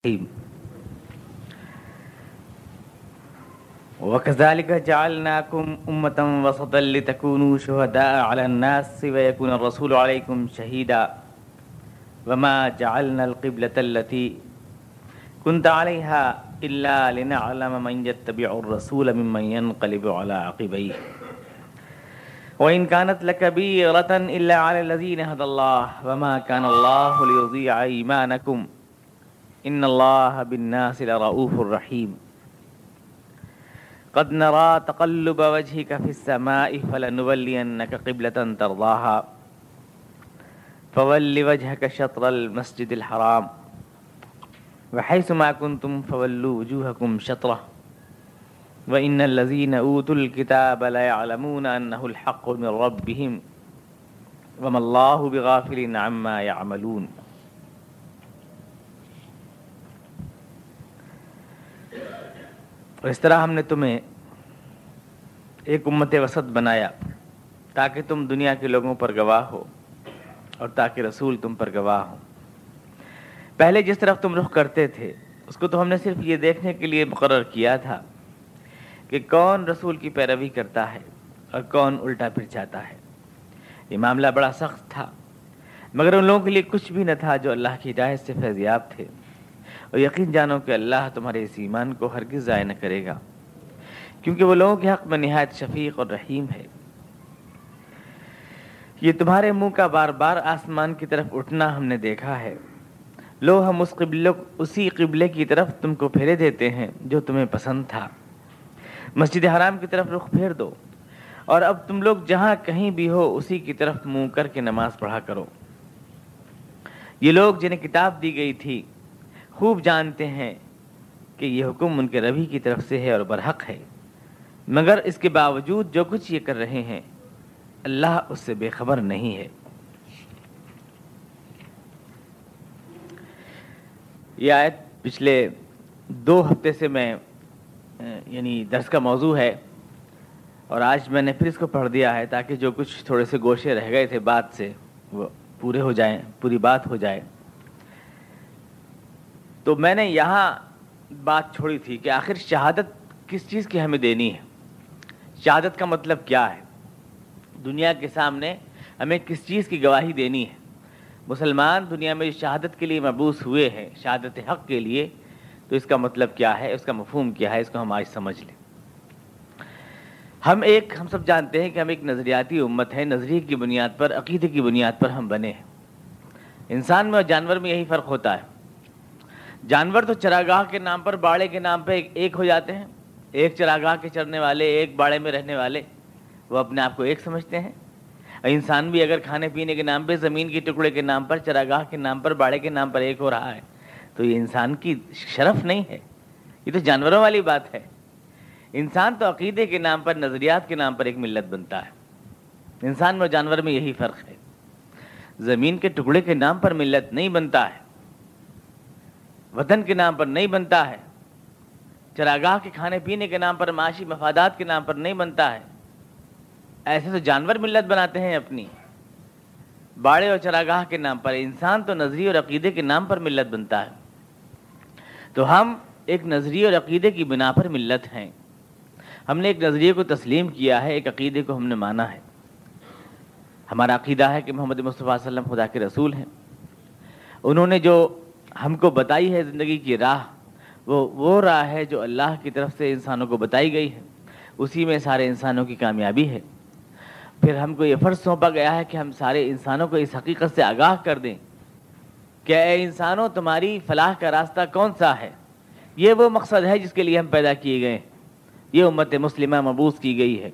الرحيم. وكذلك جعلناكم أمة وسطا لتكونوا شهداء على الناس ويكون الرسول عليكم شهيدا. وما جعلنا القبلة التي كنت عليها إلا لنعلم من يتبع الرسول ممن ينقلب على عقبيه. وإن كانت لكبيرة إلا على الذين هدى الله. وما كان الله ليضيع إيمانكم. ان اللہ بالناس لرؤوف الرحیم قد نرى تقلب وجهك في السماء فلنولينك قبلة ترضاها. فول وجهك شطر المسجد الحرام. وحيث ما كنتم فولوا وجوهكم شطره. وإن الذين أوتوا الكتاب لا يعلمون أنه الحق من ربهم. وما الله بغافل عما يعملون. اور اس طرح ہم نے تمہیں ایک امت وسط بنایا تاکہ تم دنیا کے لوگوں پر گواہ ہو اور تاکہ رسول تم پر گواہ ہو پہلے جس طرف تم رخ کرتے تھے، اس کو تو ہم نے صرف یہ دیکھنے کے لیے مقرر کیا تھا کہ کون رسول کی پیروی کرتا ہے اور کون الٹا پھر چاہتا ہے۔ یہ معاملہ بڑا سخت تھا، مگر ان لوگوں کے لیے کچھ بھی نہ تھا جو اللہ کی ہدایت سے فیضیاب تھے۔ اور یقین جانو کہ اللہ تمہارے اس ایمان کو ہرگز ضائع نہ کرے گا، کیونکہ وہ لوگوں کے حق میں نہایت شفیق اور رحیم ہے۔ یہ تمہارے منہ کا بار بار آسمان کی طرف اٹھنا ہم نے دیکھا ہے۔ لو ہم اس قبل اسی قبلے کی طرف تم کو پھیرے دیتے ہیں جو تمہیں پسند تھا۔ مسجد حرام کی طرف رخ پھیر دو، اور اب تم لوگ جہاں کہیں بھی ہو، اسی کی طرف منہ کر کے نماز پڑھا کرو۔ یہ لوگ جنہیں کتاب دی گئی تھی خوب جانتے ہیں کہ یہ حکم ان کے ربی کی طرف سے ہے اور برحق ہے۔ مگر اس کے باوجود جو کچھ یہ کر رہے ہیں، اللہ اس سے بے خبر نہیں ہے۔ یہ آیت پچھلے دو ہفتے سے میں یعنی درس کا موضوع ہے۔ اور آج میں نے پھر اس کو پڑھ دیا ہے تاکہ جو کچھ تھوڑے سے گوشے رہ گئے تھے بات سے، وہ پورے ہو جائیں، پوری بات ہو جائے۔ تو میں نے یہاں بات چھوڑی تھی کہ آخر شہادت کس چیز کی ہمیں دینی ہے؟ شہادت کا مطلب کیا ہے؟ دنیا کے سامنے ہمیں کس چیز کی گواہی دینی ہے؟ مسلمان دنیا میں شہادت کے لیے مبوس ہوئے ہیں، شہادت حق کے لیے، تو اس کا مطلب کیا ہے؟ اس کا مفہوم کیا ہے؟ اس کو ہم آج سمجھ لیں۔ ہم ایک، ہم سب جانتے ہیں کہ ہم ایک نظریاتی امت ہے نظریے کی بنیاد پر، عقیدے کی بنیاد پر ہم بنے ہیں۔ انسان میں اور جانور میں یہی فرق ہوتا ہے۔ جانور تو چراگاہ کے نام پر باڑے کے نام پہ ایک ہو جاتے ہیں۔ ایک چراگاہ کے چرنے والے، ایک باڑے میں رہنے والے، وہ اپنے آپ کو ایک سمجھتے ہیں۔ انسان بھی اگر کھانے پینے کے نام پہ، زمین کے ٹکڑے کے نام پر، چراگاہ کے نام پر، باڑے کے نام پر ایک ہو رہا ہے، تو یہ انسان کی شرف نہیں ہے۔ یہ تو جانوروں والی بات ہے۔ انسان تو عقیدے کے نام پر، نظریات کے نام پر ایک ملت بنتا ہے۔ انسان میں جانور میں یہی فرق ہے۔ زمین کے ٹکڑے کے نام پر ملت نہیں بنتا ہے۔ وطن کے نام پر نہیں بنتا ہے۔ چراگاہ کے کھانے پینے کے نام پر، معاشی مفادات کے نام پر نہیں بنتا ہے۔ ایسے تو جانور ملت بناتے ہیں اپنی۔ باڑے اور چراگاہ کے نام پر، انسان تو نظری اور عقیدے کے نام پر ملت بنتا ہے۔ تو ہم ایک نظریے اور عقیدے کی بنا پر ملت ہیں۔ ہم نے ایک نظریے کو تسلیم کیا ہے، ایک عقیدے کو ہم نے مانا ہے۔ ہمارا عقیدہ ہے کہ محمد مصطفیٰ صلی اللہ علیہ وسلم خدا کے رسول ہیں۔ انہوں نے جو ہم کو بتائی ہے زندگی کی راہ، وہ وہ راہ ہے جو اللہ کی طرف سے انسانوں کو بتائی گئی ہے۔ اسی میں سارے انسانوں کی کامیابی ہے۔ پھر ہم کو یہ فرض سونپا گیا ہے کہ ہم سارے انسانوں کو اس حقیقت سے آگاہ کر دیں۔ کہ اے انسانوں، تمہاری فلاح کا راستہ کون سا ہے؟ یہ وہ مقصد ہے جس کے لیے ہم پیدا کیے گئے یہ امت مسلمہ مبوس کی گئی ہے۔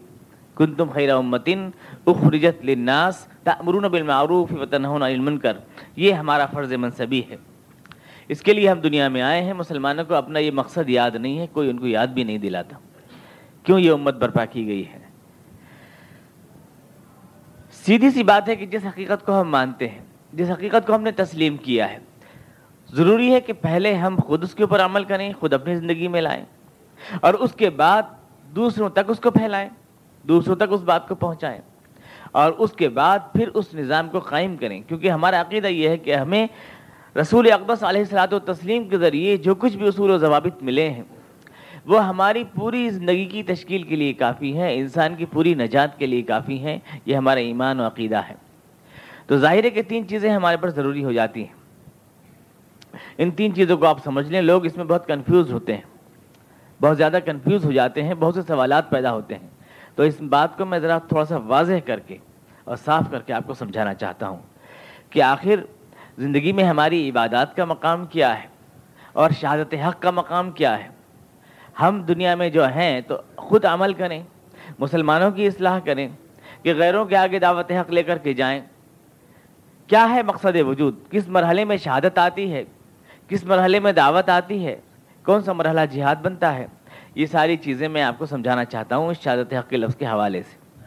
کن تم خیر امتن اخرجت للناس تأمرون بالمعروف وتنہون عن المنکر۔ یہ ہمارا فرض منصبی ہے۔ اس کے لیے ہم دنیا میں آئے ہیں، مسلمانوں کو اپنا یہ مقصد یاد نہیں ہے، کوئی ان کو یاد بھی نہیں دلاتا۔ کیوں یہ امت برپا کی گئی ہے؟ سیدھی سی بات ہے کہ جس حقیقت کو ہم مانتے ہیں، جس حقیقت کو ہم نے تسلیم کیا ہے، ضروری ہے کہ پہلے ہم خود اس کے اوپر عمل کریں، خود اپنی زندگی میں لائیں، اور اس کے بعد دوسروں تک اس کو پھیلائیں، دوسروں تک اس بات کو پہنچائیں، اور اس کے بعد پھر اس نظام کو قائم کریں۔ کیونکہ ہمارا عقیدہ یہ ہے کہ ہمیں رسول اقدس علیہ السلاۃ و تسلیم کے ذریعے جو کچھ بھی اصول و ضوابط ملے ہیں، وہ ہماری پوری زندگی کی تشکیل کے لیے کافی ہیں، انسان کی پوری نجات کے لیے کافی ہیں، یہ ہمارا ایمان و عقیدہ ہے۔ تو ظاہر ہے کہ تین چیزیں ہمارے پر ضروری ہو جاتی ہیں۔ ان تین چیزوں کو آپ سمجھ لیں، لوگ اس میں بہت کنفیوز ہوتے ہیں۔ بہت زیادہ کنفیوز ہو جاتے ہیں، بہت سے سوالات پیدا ہوتے ہیں۔ تو اس بات کو میں ذرا تھوڑا سا واضح کر کے اور صاف کر کے آپ کو سمجھانا چاہتا ہوں کہ آخر زندگی میں ہماری عبادات کا مقام کیا ہے اور شہادت حق کا مقام کیا ہے؟ ہم دنیا میں جو ہیں تو خود عمل کریں، مسلمانوں کی اصلاح کریں، کہ غیروں کے آگے دعوت حق لے کر کے جائیں۔ کیا ہے مقصد وجود؟ کس مرحلے میں شہادت آتی ہے؟ کس مرحلے میں دعوت آتی ہے؟ کون سا مرحلہ جہاد بنتا ہے؟ یہ ساری چیزیں میں آپ کو سمجھانا چاہتا ہوں اس شہادت حق کے لفظ کے حوالے سے۔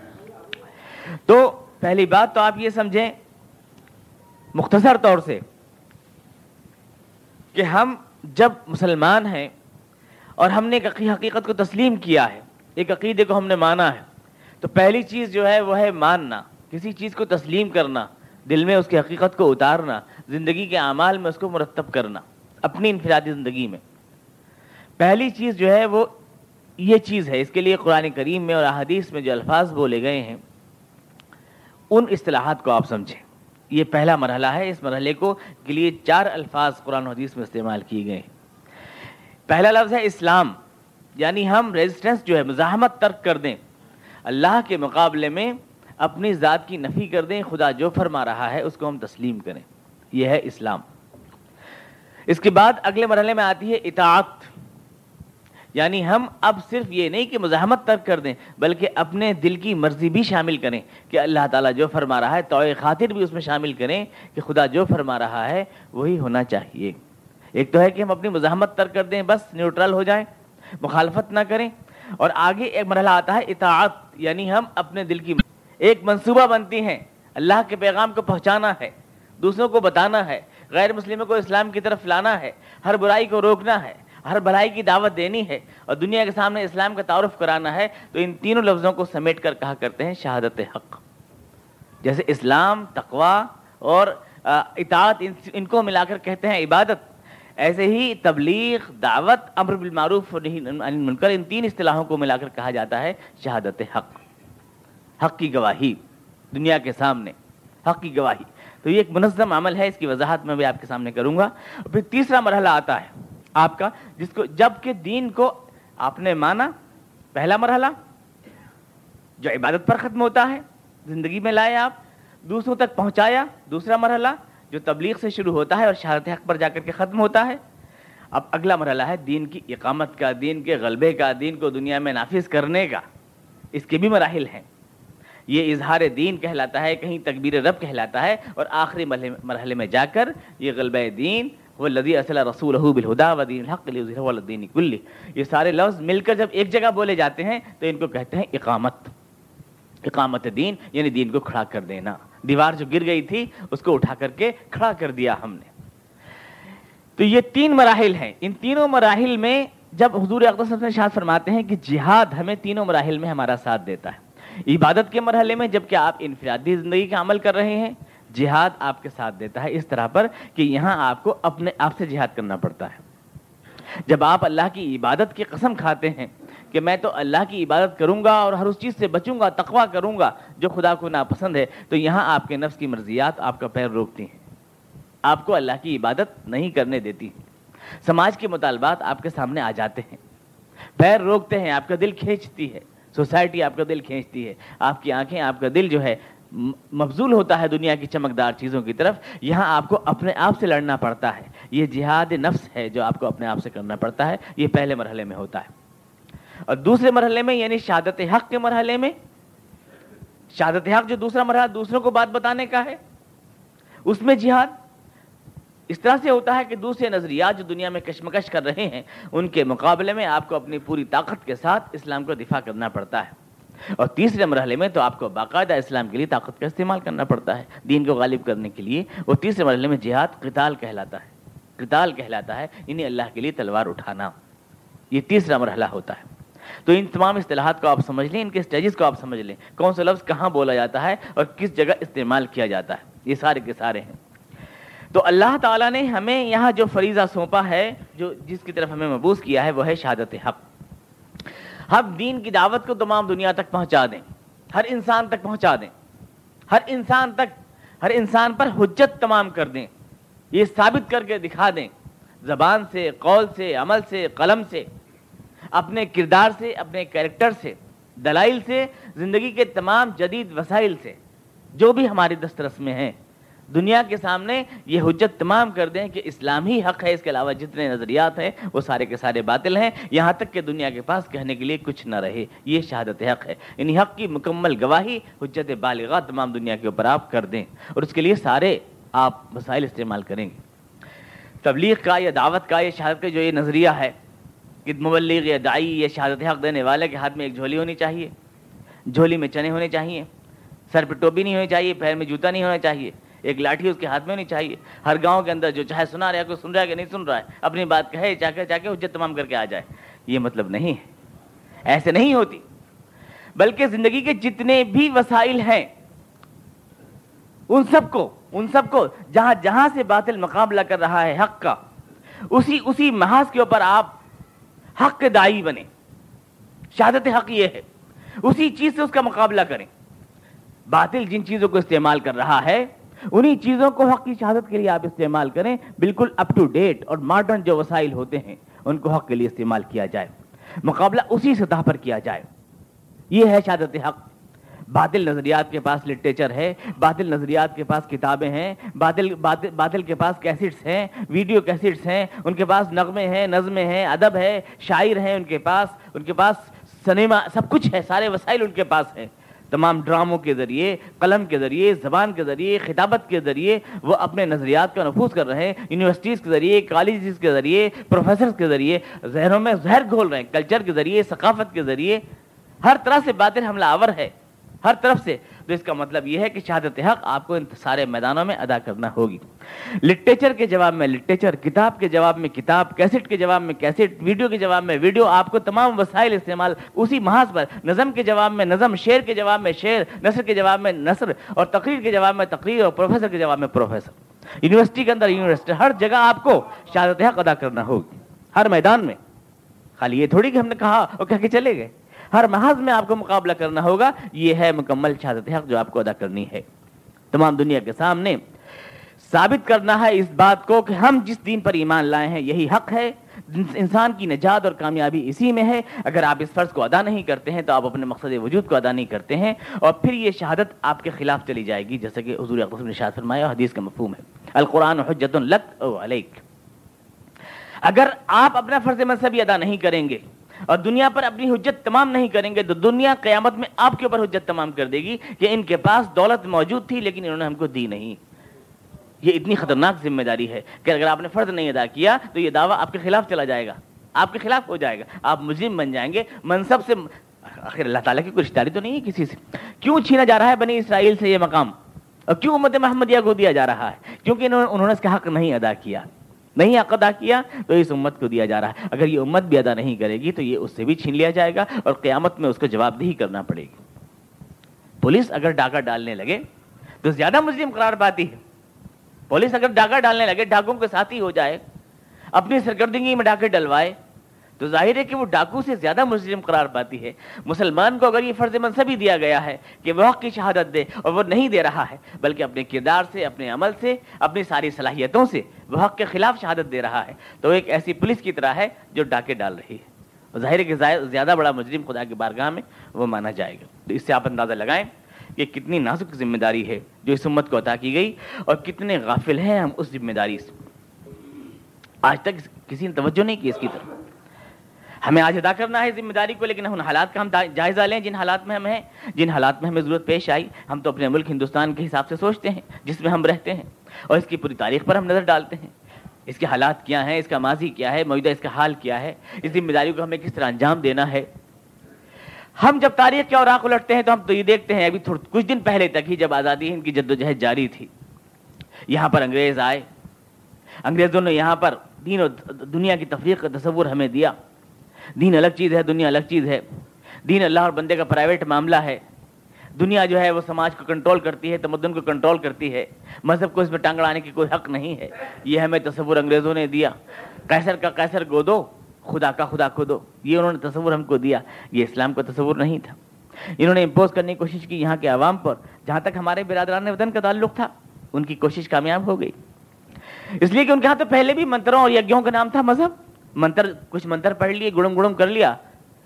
تو پہلی بات تو آپ یہ سمجھیں مختصر طور سے کہ ہم جب مسلمان ہیں اور ہم نے ایک حقیقت کو تسلیم کیا ہے، ایک عقیدے کو ہم نے مانا ہے، تو پہلی چیز جو ہے وہ ہے ماننا، کسی چیز کو تسلیم کرنا، دل میں اس کی حقیقت کو اتارنا، زندگی کے اعمال میں اس کو مرتب کرنا، اپنی انفرادی زندگی میں۔ پہلی چیز جو ہے وہ یہ چیز ہے، اس کے لیے قرآن کریم میں اور احادیث میں جو الفاظ بولے گئے ہیں، ان اصطلاحات کو آپ سمجھیں۔ یہ پہلا مرحلہ ہے۔ اس مرحلے کو کے لیے چار الفاظ قرآن حدیث میں استعمال کیے گئے پہلا لفظ ہے اسلام۔ یعنی ہم ریزسٹنس جو ہے، مزاحمت ترک کر دیں۔ اللہ کے مقابلے میں اپنی ذات کی نفی کر دیں۔ خدا جو فرما رہا ہے، اس کو ہم تسلیم کریں۔ یہ ہے اسلام۔ اس کے بعد اگلے مرحلے میں آتی ہے اطاعت۔ یعنی ہم اب صرف یہ نہیں کہ مزاحمت ترک کر دیں، بلکہ اپنے دل کی مرضی بھی شامل کریں کہ اللہ تعالیٰ جو فرما رہا ہے تو خاطر بھی اس میں شامل کریں کہ خدا جو فرما رہا ہے وہی ہونا چاہیے۔ ایک تو ہے کہ ہم اپنی مزاحمت ترک کر دیں، بس نیوٹرل ہو جائیں، مخالفت نہ کریں۔ اور آگے ایک مرحلہ آتا ہے، اطاعت یعنی ہم اپنے دل کی ایک منصوبہ بنتی ہیں۔ اللہ کے پیغام کو پہنچانا ہے، دوسروں کو بتانا ہے، غیر مسلموں کو اسلام کی طرف لانا ہے، ہر برائی کو روکنا ہے۔ ہر بھلائی کی دعوت دینی ہے اور دنیا کے سامنے اسلام کا تعارف کرانا ہے، تو ان تینوں لفظوں کو سمیٹ کر کہا کرتے ہیں شہادت حق۔ جیسے اسلام تقوا اور اطاعت، ان کو ملا کر کہتے ہیں عبادت۔ ایسے ہی تبلیغ، دعوت، امر بالمعروف منکر ان تین اصطلاحوں کو ملا کر کہا جاتا ہے شہادت حق۔ حق کی گواہی دنیا کے سامنے، حق کی گواہی۔ تو یہ ایک منظم عمل ہے، اس کی وضاحت میں بھی آپ کے سامنے کروں گا۔ پھر تیسرا مرحلہ آتا ہے۔ آپ کا، جس کو، جبکہ دین کو آپ نے مانا پہلا مرحلہ، جو عبادت پر ختم ہوتا ہے، زندگی میں لائے آپ، دوسروں تک پہنچایا، دوسرا مرحلہ جو تبلیغ سے شروع ہوتا ہے اور شہادت حق پر جا کر کے ختم ہوتا ہے۔ اب اگلا مرحلہ ہے دین کی اقامت کا، دین کے غلبے کا، دین کو دنیا میں نافذ کرنے کا۔ اس کے بھی مراحل ہیں۔ یہ اظہار دین کہلاتا ہے، کہیں تکبیر رب کہلاتا ہے اور آخری مرحلے میں جا کر یہ غلبہ دین وہ لدی اصل رسول بالہدا ودین الحق الدین کلی یہ سارے لفظ مل کر جب ایک جگہ بولے جاتے ہیں تو ان کو کہتے ہیں اقامت. اقامت دین یعنی دین کو کھڑا کر دینا. دیوار جو گر گئی تھی، اس کو اٹھا کر کے کھڑا کر دیا ہم نے. تو یہ تین مراحل ہیں. ان تینوں مراحل میں جب حضور اقدس نے شاد فرماتے ہیں کہ جہاد ہمیں تینوں مراحل میں ہمارا ساتھ دیتا ہے. عبادت کے مرحلے میں جبکہ آپ انفرادی زندگی کا عمل کر رہے ہیں جہاد آپ کے ساتھ دیتا ہے اس طرح پر کہ یہاں آپ کو اپنے آپ سے جہاد کرنا پڑتا ہے۔ جب آپ اللہ کی عبادت کی قسم کھاتے ہیں کہ میں تو اللہ کی عبادت کروں گا اور ہر اس چیز سے بچوں گا تقوا کروں گا، جو خدا کو ناپسند ہے، تو یہاں آپ کے نفس کی مرضیات، آپ کا پیر روکتی ہیں۔ آپ کو اللہ کی عبادت نہیں کرنے دیتی۔ سماج کے مطالبات آپ کے سامنے آ جاتے ہیں۔ پیر روکتے ہیں، آپ کا دل کھینچتی ہے۔ سوسائٹی آپ کا دل کھینچتی ہے۔ آپ کی آنکھیں، آپ کا دل جو ہے مفضول ہوتا ہے دنیا کی چمکدار چیزوں کی طرف، یہاں آپ کو اپنے آپ سے لڑنا پڑتا ہے۔ یہ جہاد نفس ہے جو آپ کو اپنے آپ سے کرنا پڑتا ہے۔ یہ پہلے مرحلے میں ہوتا ہے۔ اور دوسرے مرحلے میں یعنی شہادت حق کے مرحلے میں۔ شہادت حق جو دوسرا مرحلہ دوسروں کو بات بتانے کا ہے، اس میں جہاد۔ اس طرح سے ہوتا ہے کہ دوسرے نظریات جو دنیا میں کشمکش کر رہے ہیں، ان کے مقابلے میں آپ کو اپنی پوری طاقت کے ساتھ اسلام کو دفاع کرنا پڑتا ہے۔ اور تیسرے مرحلے میں تو آپ کو باقاعدہ اسلام کے لیے طاقت کا استعمال کرنا پڑتا ہے، دین کو غالب کرنے کے لیے۔ اور تیسرے مرحلے میں جہاد، قتال کہلاتا ہے۔ قتال کہلاتا ہے انہیں اللہ کے لیے تلوار اٹھانا۔ یہ تیسرا مرحلہ ہوتا ہے۔ تو ان تمام اصطلاحات کو آپ سمجھ لیں، ان کے اسٹیجز کو آپ سمجھ لیں۔ کون سا لفظ کہاں بولا جاتا ہے اور کس جگہ استعمال کیا جاتا ہے؟ یہ سارے کے سارے ہیں۔ تو اللہ تعالیٰ نے ہمیں یہاں جو فریضہ سونپا ہے، جو جس کی طرف ہمیں مبوس کیا ہے، وہ ہے شہادت حق۔ ہم دین کی دعوت کو تمام دنیا تک پہنچا دیں، ہر انسان تک پہنچا دیں، ہر انسان تک، ہر انسان پر حجت تمام کر دیں، یہ ثابت کر کے دکھا دیں، زبان سے، قول سے، عمل سے، قلم سے، اپنے کردار سے، اپنے کیریکٹر سے، دلائل سے، زندگی کے تمام جدید وسائل سے، جو بھی ہماری دسترس میں ہیں۔ دنیا کے سامنے یہ حجت تمام کر دیں کہ اسلام ہی حق ہے، اس کے علاوہ جتنے نظریات ہیں وہ سارے کے سارے باطل ہیں۔ یہاں تک کہ دنیا کے پاس کہنے کے لیے کچھ نہ رہے، یہ شہادت حق ہے۔ یعنی حق کی مکمل گواہی، حجت بالغاہ تمام دنیا کے اوپر آپ کر دیں اور اس کے لیے سارے آپ وسائل استعمال کریں گے۔ تبلیغ کا یا دعوت کا یا شہادت کا جو یہ نظریہ ہے کہ مبلغ یا دائی یا شہادت حق دینے والے کے ہاتھ میں ایک جھولی ہونی چاہیے، جھولی میں چنے ہونے چاہیے، سر پہ ٹوپی نہیں ہونی چاہیے، پیر میں جوتا نہیں ہونا چاہیے۔ ایک لاٹھی اس کے ہاتھ میں نہیں چاہیے۔ ہر گاؤں کے اندر جو چاہے سنا رہا ہے، کوئی سن رہا ہے کہ نہیں سن رہا ہے، اپنی بات کہے چاہ کے چاہ کے حجت تمام کر کے آ جائے۔ یہ مطلب نہیں ہے۔ ایسے نہیں ہوتی۔ بلکہ زندگی کے جتنے بھی وسائل ہیں، ان سب کو، ان سب کو جہاں جہاں سے باطل مقابلہ کر رہا ہے حق کا، اسی اسی محاذ کے اوپر آپ حق کے دائی بنے شہادت حق یہ ہے۔ اسی چیز سے اس کا مقابلہ کریں۔ باطل جن چیزوں کو استعمال کر رہا ہے انہی چیزوں کو حق کی شہادت کے لیے آپ استعمال کریں۔ بالکل اپ ٹو ڈیٹ اور ماڈرن جو وسائل ہوتے ہیں، ان کو حق کے لیے استعمال کیا جائے۔ مقابلہ اسی سطح پر کیا جائے۔ یہ ہے شہادت حق۔ باطل نظریات کے پاس لٹریچر ہے، باطل نظریات کے پاس کتابیں ہیں، باطل باطل کے پاس کیسٹس ہیں ویڈیو کیسٹس ہیں، ان کے پاس نغمے ہیں، نظمیں ہیں، ادب ہے، شاعر ہیں ان کے پاس، ان کے پاس سنیما سب کچھ ہے، سارے وسائل ان کے پاس ہیں۔ تمام ڈراموں کے ذریعے، قلم کے ذریعے، زبان کے ذریعے، خطابت کے ذریعے وہ اپنے نظریات کا نفوذ کر رہے ہیں یونیورسٹیز کے ذریعے کالجز کے ذریعے پروفیسرز کے ذریعے، زہروں میں زہر گھول رہے ہیں کلچر کے ذریعے، ثقافت کے ذریعے۔ ہر طرح سے باطل حملہ آور ہے۔ ہر طرف سے۔ تو اس کا مطلب یہ ہے کہ شہادت حق آپ کو ان سارے میدانوں میں ادا کرنا ہوگی۔ لٹریچر کے جواب میں لٹریچر کتاب کے جواب میں کتاب کیسٹ کے جواب میں کیسٹ ویڈیو کے جواب میں ویڈیو آپ کو تمام وسائل استعمال اسی محاذ پر۔ نظم کے جواب میں نظم، شعر کے جواب میں شعر، نثر کے جواب میں نثر اور تقریر کے جواب میں تقریر اور پروفیسر کے جواب میں پروفیسر یونیورسٹی کے اندر یونیورسٹی ہر جگہ آپ کو شہادت حق ادا کرنا ہوگی۔ ہر میدان میں۔ خالی یہ تھوڑی کہ ہم نے کہا اور کہہ کے چلے گئے۔ ہر محض میں آپ کو مقابلہ کرنا ہوگا۔ یہ ہے مکمل شہادت حق جو آپ کو ادا کرنی ہے۔ تمام دنیا کے سامنے ثابت کرنا ہے اس بات کو کہ ہم جس دین پر ایمان لائے ہیں، یہی حق ہے۔ انسان کی نجات اور کامیابی اسی میں ہے۔ اگر آپ اس فرض کو ادا نہیں کرتے ہیں تو آپ اپنے مقصد وجود کو ادا نہیں کرتے ہیں۔ اور پھر یہ شہادت آپ کے خلاف چلی جائے گی جیسے کہ حضور نے شاہ فرمایا اور حدیث کا مفہوم ہے۔ القرآن حجت لک علیک۔ اگر آپ اپنا فرض مذہبی ادا نہیں کریں گے اور دنیا پر اپنی حجت تمام نہیں کریں گے تو دنیا قیامت میں آپ کے اوپر حجت تمام کر دے گی کہ ان کے پاس دولت موجود تھی لیکن انہوں نے ہم کو دی نہیں۔ یہ اتنی خطرناک ذمہ داری ہے کہ اگر آپ نے فرض نہیں ادا کیا تو یہ دعویٰ آپ کے خلاف چلا جائے گا۔ آپ کے خلاف ہو جائے گا۔ آپ مجرم بن جائیں گے۔ منصب سے آخر اللہ تعالیٰ کی کوئی رشتہ داری تو نہیں ہے کسی سے۔ کیوں چھینا جا رہا ہے بنی اسرائیل سے یہ مقام؟ اور کیوں امت محمدیہ کو دیا جا رہا ہے؟ کیونکہ انہوں نے اس کا حق نہیں ادا کیا۔ نہیں حق ادا کیا، تو اس امت کو دیا جا رہا ہے۔ اگر یہ امت بھی ادا نہیں کرے گی، تو یہ اس سے بھی چھین لیا جائے گا اور قیامت میں اس کو جواب دہی کرنا پڑے گی۔ پولیس اگر ڈاکہ ڈالنے لگے، تو زیادہ مجرم قرار پاتی ہے۔ پولیس اگر ڈاکہ ڈالنے لگے، ڈاکوں کے ساتھ ہی ہو جائے، اپنی سرگردگی میں ڈاکے ڈلوائے تو ظاہر ہے کہ وہ ڈاکو سے زیادہ مجرم قرار پاتی ہے۔ مسلمان کو اگر یہ فرض منصبی دیا گیا ہے کہ وہ حق کی شہادت دے اور وہ نہیں دے رہا ہے، بلکہ اپنے کردار سے، اپنے عمل سے، اپنی ساری صلاحیتوں سے وہ حق کے خلاف شہادت دے رہا ہے، تو ایک ایسی پولیس کی طرح ہے جو ڈاکے ڈال رہی ہے۔ ظاہر ہے کہ زیادہ بڑا مجرم خدا کی بارگاہ میں وہ مانا جائے گا۔ تو اس سے آپ اندازہ لگائیں کہ کتنی نازک ذمہ داری ہے جو اس امت کو عطا کی گئی اور کتنے غافل ہیں ہم اس ذمہ داری سے۔ آج تک کسی نے توجہ نہیں کی اس کی طرف۔ ہمیں آج ادا کرنا ہے ذمہ داری کو، لیکن ان حالات کا ہم جائزہ لیں جن حالات میں ہم ہیں، جن حالات میں ہمیں ضرورت پیش آئی۔ ہم تو اپنے ملک ہندوستان کے حساب سے سوچتے ہیں جس میں ہم رہتے ہیں اور اس کی پوری تاریخ پر ہم نظر ڈالتے ہیں۔ اس کے حالات کیا ہیں، اس کا ماضی کیا ہے، موجودہ اس کا حال کیا ہے، اس ذمہ داری کو ہمیں کس طرح انجام دینا ہے۔ ہم جب تاریخ کے اوراق الٹتے ہیں تو ہم تو یہ دیکھتے ہیں، ابھی کچھ دن پہلے تک ہی جب آزادی ہند کی جد و جہد جاری تھی، یہاں پر انگریز آئے۔ انگریزوں نے یہاں پر دین اور دنیا کی تفریق کا تصور ہمیں دیا۔ دین الگ چیز ہے، دنیا الگ چیز ہے۔ دین اللہ اور بندے کا پرائیویٹ معاملہ ہے۔ دنیا جو ہے وہ سماج کو کنٹرول کرتی ہے، تمدن کو کنٹرول کرتی ہے۔ مذہب کو اس میں ٹانگڑانے کی کوئی حق نہیں ہے۔ یہ ہمیں تصور انگریزوں نے دیا۔ کیسر کا کیسر گو دو، خدا کا خدا کو دو۔ یہ انہوں نے تصور ہم کو دیا۔ یہ اسلام کا تصور نہیں تھا۔ انہوں نے امپوز کرنے کی کوشش کی یہاں کے عوام پر۔ جہاں تک ہمارے برادران وطن کا تعلق تھا، ان کی کوشش کامیاب ہو گئی۔ اس لیے کہ ان کے ہاں تو پہلے بھی منتروں اور یجوں کا نام تھا مذہب۔ منتر، کچھ منتر پڑھ لیے، گڑم گڑم کر لیا،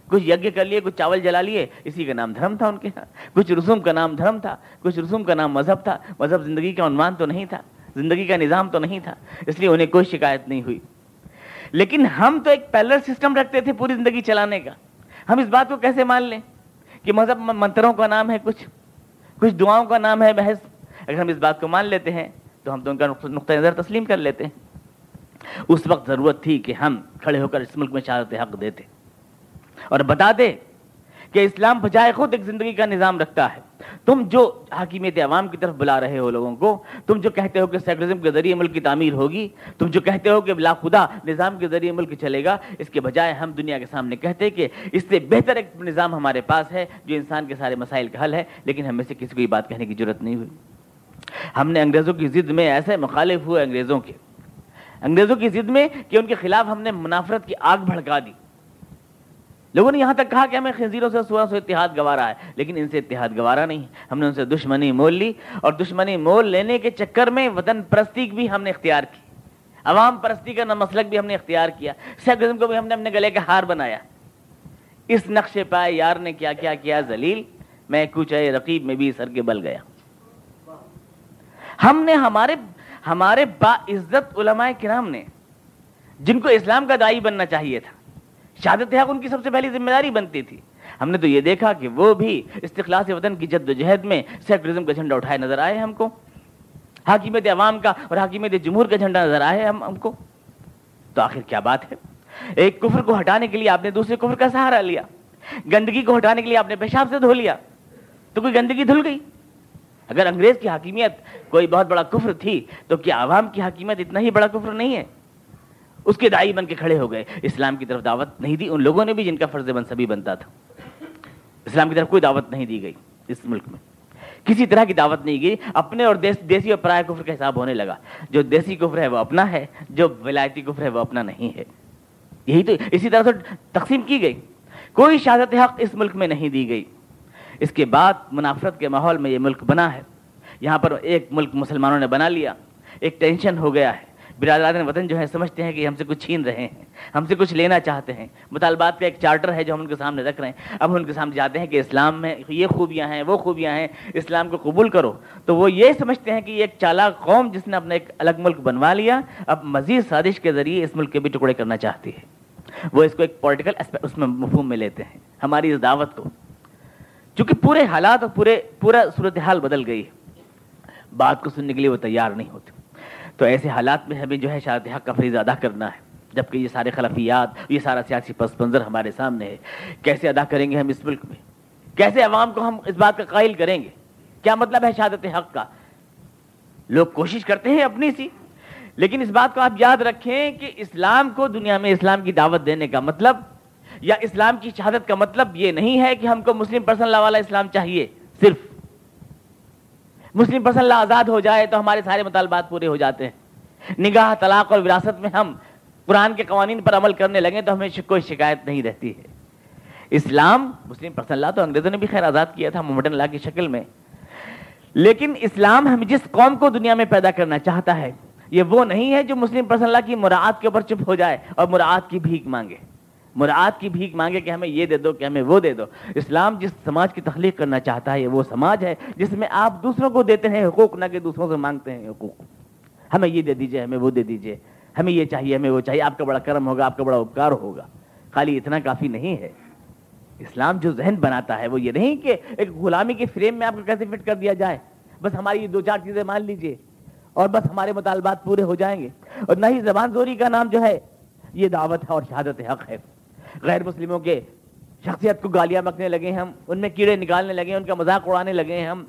کچھ یج کر لیے، کچھ چاول جلا لیے، اسی کا نام دھرم تھا ان کے ہاں کچھ رسوم کا نام دھرم تھا، کچھ رسوم کا نام مذہب تھا۔ مذہب زندگی کا عنوان تو نہیں تھا، زندگی کا نظام تو نہیں تھا، اس لیے انہیں کوئی شکایت نہیں ہوئی۔ لیکن ہم تو ایک پیلر سسٹم رکھتے تھے پوری زندگی چلانے کا۔ ہم اس بات کو کیسے مان لیں کہ مذہب منتروں کا نام ہے کچھ کچھ دعاؤں کا نام ہے محض اگر ہم اس بات کو مان لیتے ہیں تو ہم تو ان کا نقطۂ نظر تسلیم کر لیتے ہیں۔ اس وقت ضرورت تھی کہ ہم کھڑے ہو کر اس ملک میں شہادت حق دیتے اور بتا دے کہ اسلام بجائے خود ایک زندگی کا نظام رکھتا ہے۔ تم جو حاکمیت عوام کی طرف بلا رہے ہو لوگوں کو، تم جو کہتے ہو کہ سیکولرزم کے ذریعے ملک کی تعمیر ہوگی، تم جو کہتے ہو کہ بلا خدا نظام کے ذریعے ملک چلے گا، اس کے بجائے ہم دنیا کے سامنے کہتے کہ اس سے بہتر ایک نظام ہمارے پاس ہے جو انسان کے سارے مسائل کا حل ہے، لیکن ہمیں سے کسی کو یہ بات کہنے کی ضرورت نہیں ہوئی۔ ہم نے انگریزوں کی ضد میں ایسے مخالف ہوئے انگریزوں کے۔ انگریزوں کی ضد میں کہ ان کے خلاف ہم نے منافرت کی آگ بھڑکا دی۔ لوگوں نے یہاں تک کہا کہ ہمیں خنزیروں سے سورا سے اتحاد گوارا ہے، لیکن ان سے اتحاد گوارا نہیں۔ ہم نے ان سے دشمنی مول لی اور دشمنی مول لینے کے چکر میں وطن پرستی بھی ہم نے اختیار کی۔ عوام پرستی کا مسلک بھی ہم نے اختیار کیا۔ سیکولرزم کو بھی ہم نے اپنے گلے کا ہار بنایا۔ اس نقش پائے یار نے کیا کیا کیا ذلیل؟ میں کچھ رقیب میں بھی سر کے بل گیا۔ ہم نے ہمارے ہمارے با عزت علماء کرام نے جن کو اسلام کا دائی بننا چاہیے تھا، شہادت حق ان کی سب سے پہلی ذمہ داری بنتی تھی۔ ہم نے تو یہ دیکھا کہ وہ بھی استخلاص وطن کی جد و جہد میں سیکولرزم کا جھنڈا اٹھائے نظر آئے ہم کو۔ حاکمیت عوام کا اور حاکمیت جمہور کا جھنڈا نظر آئے ہم ہم کو۔ تو آخر کیا بات ہے؟ ایک کفر کو ہٹانے کے لیے آپ نے دوسرے کفر کا سہارا لیا۔ گندگی کو ہٹانے کے لیے آپ نے پیشاب سے دھو لیا۔ تو کوئی گندگی دھل گئی؟ اگر انگریز کی حاکمیت کوئی بہت بڑا کفر تھی، تو کیا عوام کی حاکمیت اتنا ہی بڑا کفر نہیں ہے؟ اس کے دائی بن کے کھڑے ہو گئے۔ اسلام کی طرف دعوت نہیں دی، ان لوگوں نے بھی جن کا فرض منصبی بنتا تھا۔ اسلام کی طرف کوئی دعوت نہیں دی گئی اس ملک میں۔ کسی طرح کی دعوت نہیں گئی، اپنے اور دیسی اور پرائے کفر کا حساب ہونے لگا۔ جو دیسی کفر ہے وہ اپنا ہے، جو ولایتی کفر ہے وہ اپنا نہیں ہے۔ یہی تو اسی طرح سے تقسیم کی گئی۔ کوئی شہادت حق اس ملک میں نہیں دی گئی۔ اس کے بعد منافرت کے ماحول میں یہ ملک بنا ہے۔ یہاں پر ایک ملک مسلمانوں نے بنا لیا۔ ایک ٹینشن ہو گیا ہے۔ برادران وطن جو ہے سمجھتے ہیں کہ ہم سے کچھ چھین رہے ہیں۔ ہم سے کچھ لینا چاہتے ہیں۔ مطالبات کا ایک چارٹر ہے جو ہم ان کے سامنے رکھ رہے ہیں۔ اب ہم ان کے سامنے جاتے ہیں کہ اسلام میں یہ خوبیاں ہیں، وہ خوبیاں ہیں۔ اسلام کو قبول کرو۔ تو وہ یہ سمجھتے ہیں کہ یہ ایک چالاک قوم جس نے اپنا ایک الگ ملک بنوا لیا، اب مزید سازش کے ذریعے اس ملک کے بھی ٹکڑے کرنا چاہتی ہے۔ وہ اس کو ایک پولیٹیکل اس میں مفہوم میں لیتے ہیں۔ ہماری اس دعوت کو۔ چونکہ پورے حالات اور پورے پورا صورتحال بدل گئی ہے۔ بات کو سننے کے لیے وہ تیار نہیں ہوتے۔ تو ایسے حالات میں ہمیں جو ہے شہادت حق کا فریض ادا کرنا ہے۔ جبکہ یہ سارے خلفیات یہ سارا سیاسی پس منظر ہمارے سامنے ہے۔ کیسے ادا کریں گے ہم اس ملک میں؟ کیسے عوام کو ہم اس بات کا قائل کریں گے؟ کیا مطلب ہے شہادت حق کا؟ لوگ کوشش کرتے ہیں اپنی سی۔ لیکن اس بات کو آپ یاد رکھیں کہ اسلام کو دنیا میں اسلام کی دعوت دینے کا مطلب یا اسلام کی شہادت کا مطلب یہ نہیں ہے کہ ہم کو مسلم پرسن لا والا اسلام چاہیے، صرف۔ مسلم پسند اللہ آزاد ہو جائے تو ہمارے سارے مطالبات پورے ہو جاتے ہیں۔ نگاہ، طلاق اور وراثت میں ہم قرآن کے قوانین پر عمل کرنے لگے تو ہمیں کوئی شکایت نہیں رہتی ہے۔ اسلام، مسلم پسند اللہ تو انگریزوں نے بھی خیر آزاد کیا تھا محمد اللہ کی شکل میں۔ لیکن اسلام ہم جس قوم کو دنیا میں پیدا کرنا چاہتا ہے، یہ وہ نہیں ہے جو مسلم پسند اللہ کی مراعات کے اوپر چپ ہو جائے اور مراعات کی بھیک مانگے۔ مراعات کی بھیک مانگے کہ ہمیں یہ دے دو، کہ ہمیں وہ دے دو۔ اسلام جس سماج کی تخلیق کرنا چاہتا ہے، وہ سماج ہے جس میں آپ دوسروں کو دیتے ہیں حقوق، نہ کہ دوسروں سے مانگتے ہیں حقوق۔ ہمیں یہ دے دیجیے، ہمیں وہ دے دیجیے۔ ہمیں یہ چاہیے، ہمیں وہ چاہیے۔ آپ کا بڑا کرم ہوگا، آپ کا بڑا اپکار ہوگا۔ خالی اتنا کافی نہیں ہے۔ اسلام جو ذہن بناتا ہے، وہ یہ نہیں کہ ایک غلامی کے فریم میں آپ کو کیسے فٹ کر دیا جائے۔ بس ہماری یہ دو چار چیزیں مان لیجیے اور بس ہمارے مطالبات پورے ہو جائیں گے۔ اور نہ ہی زبان زوری کا نام جو ہے، یہ دعوت ہے اور شہادت حق ہے۔ غیر مسلموں کے شخصیت کو گالیاں مکنے لگے ہم ان میں کیڑے نکالنے لگے ان کا مذاق اڑانے لگے ہم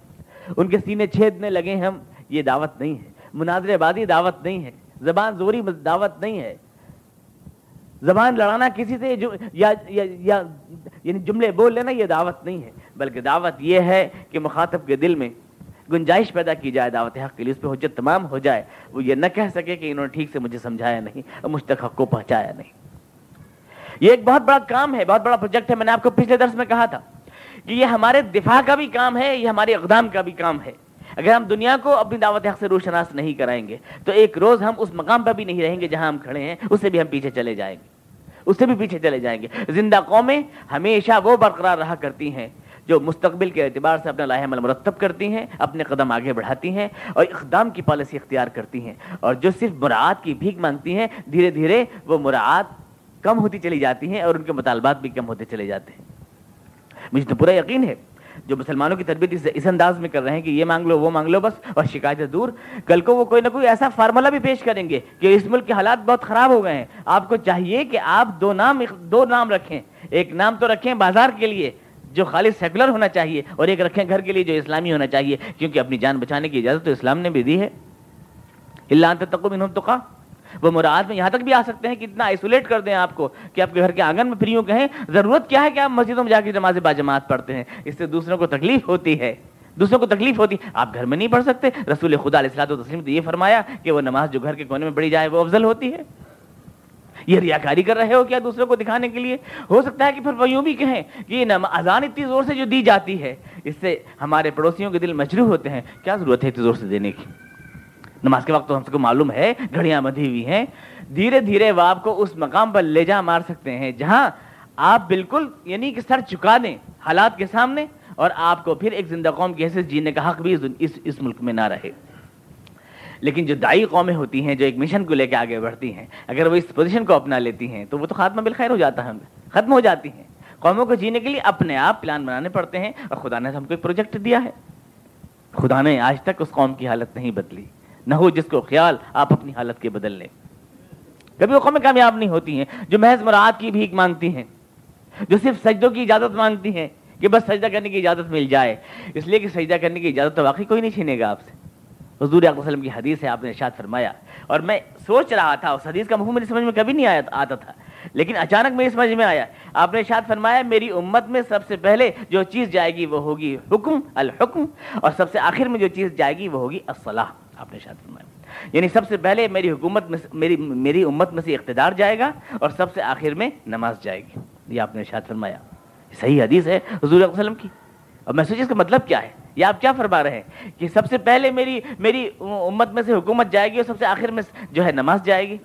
ان کے سینے چھیدنے لگے ہم یہ دعوت نہیں ہے۔ مناظر بازی دعوت نہیں ہے۔ زبان زوری دعوت نہیں ہے۔ زبان لڑانا کسی سے جو یا, یا یعنی جملے بول لینا یہ دعوت نہیں ہے۔ بلکہ دعوت یہ ہے کہ مخاطب کے دل میں گنجائش پیدا کی جائے دعوت حق کے لیے اس پہ حجت تمام ہو جائے۔ وہ یہ نہ کہہ سکے کہ انہوں نے ٹھیک سے مجھے سمجھایا نہیں اور مجھ تک حق کو پہنچایا نہیں۔ یہ ایک بہت بڑا کام ہے، بہت بڑا پروجیکٹ ہے، میں نے آپ کو پچھلے درس میں کہا تھا کہ یہ ہمارے دفاع کا بھی کام ہے، یہ ہمارے اقدام کا بھی کام ہے۔ اگر ہم دنیا کو اپنی دعوت حق سے روشناس نہیں کرائیں گے، تو ایک روز ہم اس مقام پر بھی نہیں رہیں گے جہاں ہم کھڑے ہیں، اس سے بھی ہم پیچھے چلے جائیں گے۔ اس سے بھی پیچھے چلے جائیں گے۔ زندہ قومیں ہمیشہ وہ برقرار رہا کرتی ہیں جو مستقبل کے اعتبار سے اپنا لاہ عمل مرتب کرتی ہیں، اپنے قدم آگے بڑھاتی ہیں اور اقدام کی پالیسی اختیار کرتی ہیں۔ اور جو صرف مراعات کی بھیک مانگتی ہیں، دھیرے دھیرے وہ مراعات کم ہوتی چلی جاتی ہیں اور ان کے مطالبات بھی کم ہوتے چلے جاتے ہیں۔ مجھے تو پورا یقین ہے، جو مسلمانوں کی تربیت اس انداز میں کر رہے ہیں کہ یہ مانگ لو، وہ مانگ لو بس، اور شکایتیں دور۔ کل کو وہ کوئی نہ کوئی ایسا فارمولہ بھی پیش کریں گے کہ اس ملک کے حالات بہت خراب ہو گئے ہیں۔ آپ کو چاہیے کہ آپ دو نام دو نام رکھیں۔ ایک نام تو رکھیں بازار کے لیے، جو خالص سیکولر ہونا چاہیے، اور ایک رکھیں گھر کے لیے، جو اسلامی ہونا چاہیے۔ کیونکہ اپنی جان بچانے کی اجازت تو اسلام نے بھی دی ہے۔ اللہ تقو منہم تقا وہ مراد میں یہاں تک بھی آ سکتے ہیں کہ اتنا آئسولیٹ کر دیں آپ کو کہ آپ کے گھر کے آنگن میں پھریوں کہیں ضرورت کیا ہے کہ آپ مسجدوں میں جا کے نماز با جماعت پڑھتے ہیں؟ اس سے دوسروں کو تکلیف ہوتی ہے۔ دوسروں کو تکلیف ہوتی۔ ہے آپ گھر میں نہیں پڑھ سکتے۔ رسول خدا علیہ السلاۃ تسلیم تو یہ فرمایا کہ وہ نماز جو گھر کے کونے میں پڑھی جائے وہ افضل ہوتی ہے۔ یہ ریاکاری کر رہے ہو کیا دوسروں کو دکھانے کے لیے؟ ہو سکتا ہے کہ پھر وہ یوں بھی کہیں کہ یہ اذان اتنی زور سے جو دی جاتی ہے، اس سے ہمارے پڑوسیوں کے دل مجروح ہوتے ہیں۔ کیا ضرورت ہے اتنی زور سے دینے کی؟ نماز کے وقت تو ہم کو معلوم ہے، گھڑیاں بندھی ہوئی ہیں۔ دھیرے دھیرے وہ آپ کو اس مقام پر لے جا مار سکتے ہیں، جہاں آپ بالکل یعنی کہ سر چکا دیں حالات کے سامنے، اور آپ کو پھر ایک زندہ قوم کی حیثیت، جینے کا حق بھی اس اس ملک میں نہ رہے۔ لیکن جو دائی قومیں ہوتی ہیں، جو ایک مشن کو لے کے آگے بڑھتی ہیں، اگر وہ اس پوزیشن کو اپنا لیتی ہیں، تو وہ تو خاتمہ بالخیر ہو جاتا ہے، ختم ہو جاتی ہیں۔ قوموں کو جینے کے لیے اپنے آپ پلان بنانے پڑتے ہیں، اور خدا نے ہم کو ایک پروجیکٹ دیا ہے۔ خدا نے آج تک اس قوم کی حالت نہیں بدلی۔ نہ ہو جس کو خیال آپ اپنی حالت کے بدل لیں۔ کبھی وہ قومیں کامیاب نہیں ہوتی ہیں، جو محض مراد کی بھیک مانگتی ہیں، جو صرف سجدوں کی اجازت مانگتی ہیں کہ بس سجدہ کرنے کی اجازت مل جائے۔ اس لیے کہ سجدہ کرنے کی اجازت تو واقعی کوئی نہیں چھینے گا آپ سے۔ حضور وسلم کی حدیث ہے، آپ نے ارشاد فرمایا۔ اور میں سوچ رہا تھا، اس حدیث کا مفہوم میری سمجھ میں کبھی نہیں آیا آتا تھا۔ لیکن اچانک میری سمجھ میں آیا۔ آپ نے ارشاد فرمایا، میری امت میں سب سے پہلے جو چیز جائے گی وہ ہوگی حکم الحکم، اور سب سے آخر میں جو چیز جائے گی وہ ہوگی الصلاح۔ آپ نے ارشاد فرمایا۔ یعنی سب سے پہلے میری حکومت میں میری میری امت میں سے اقتدار جائے گا اور سب سے آخر میں نماز جائے گی۔ یہ آپ نے شاد فرمایا۔ صحیح حدیث ہے حضور علیہ وسلم کی۔ اور میں سوچی اس کا مطلب کیا ہے؟ یہ آپ کیا فرما رہے ہیں؟ کہ سب سے پہلے میری میری امت میں سے حکومت جائے گی اور سب سے آخر میں جو ہے نماز جائے گی۔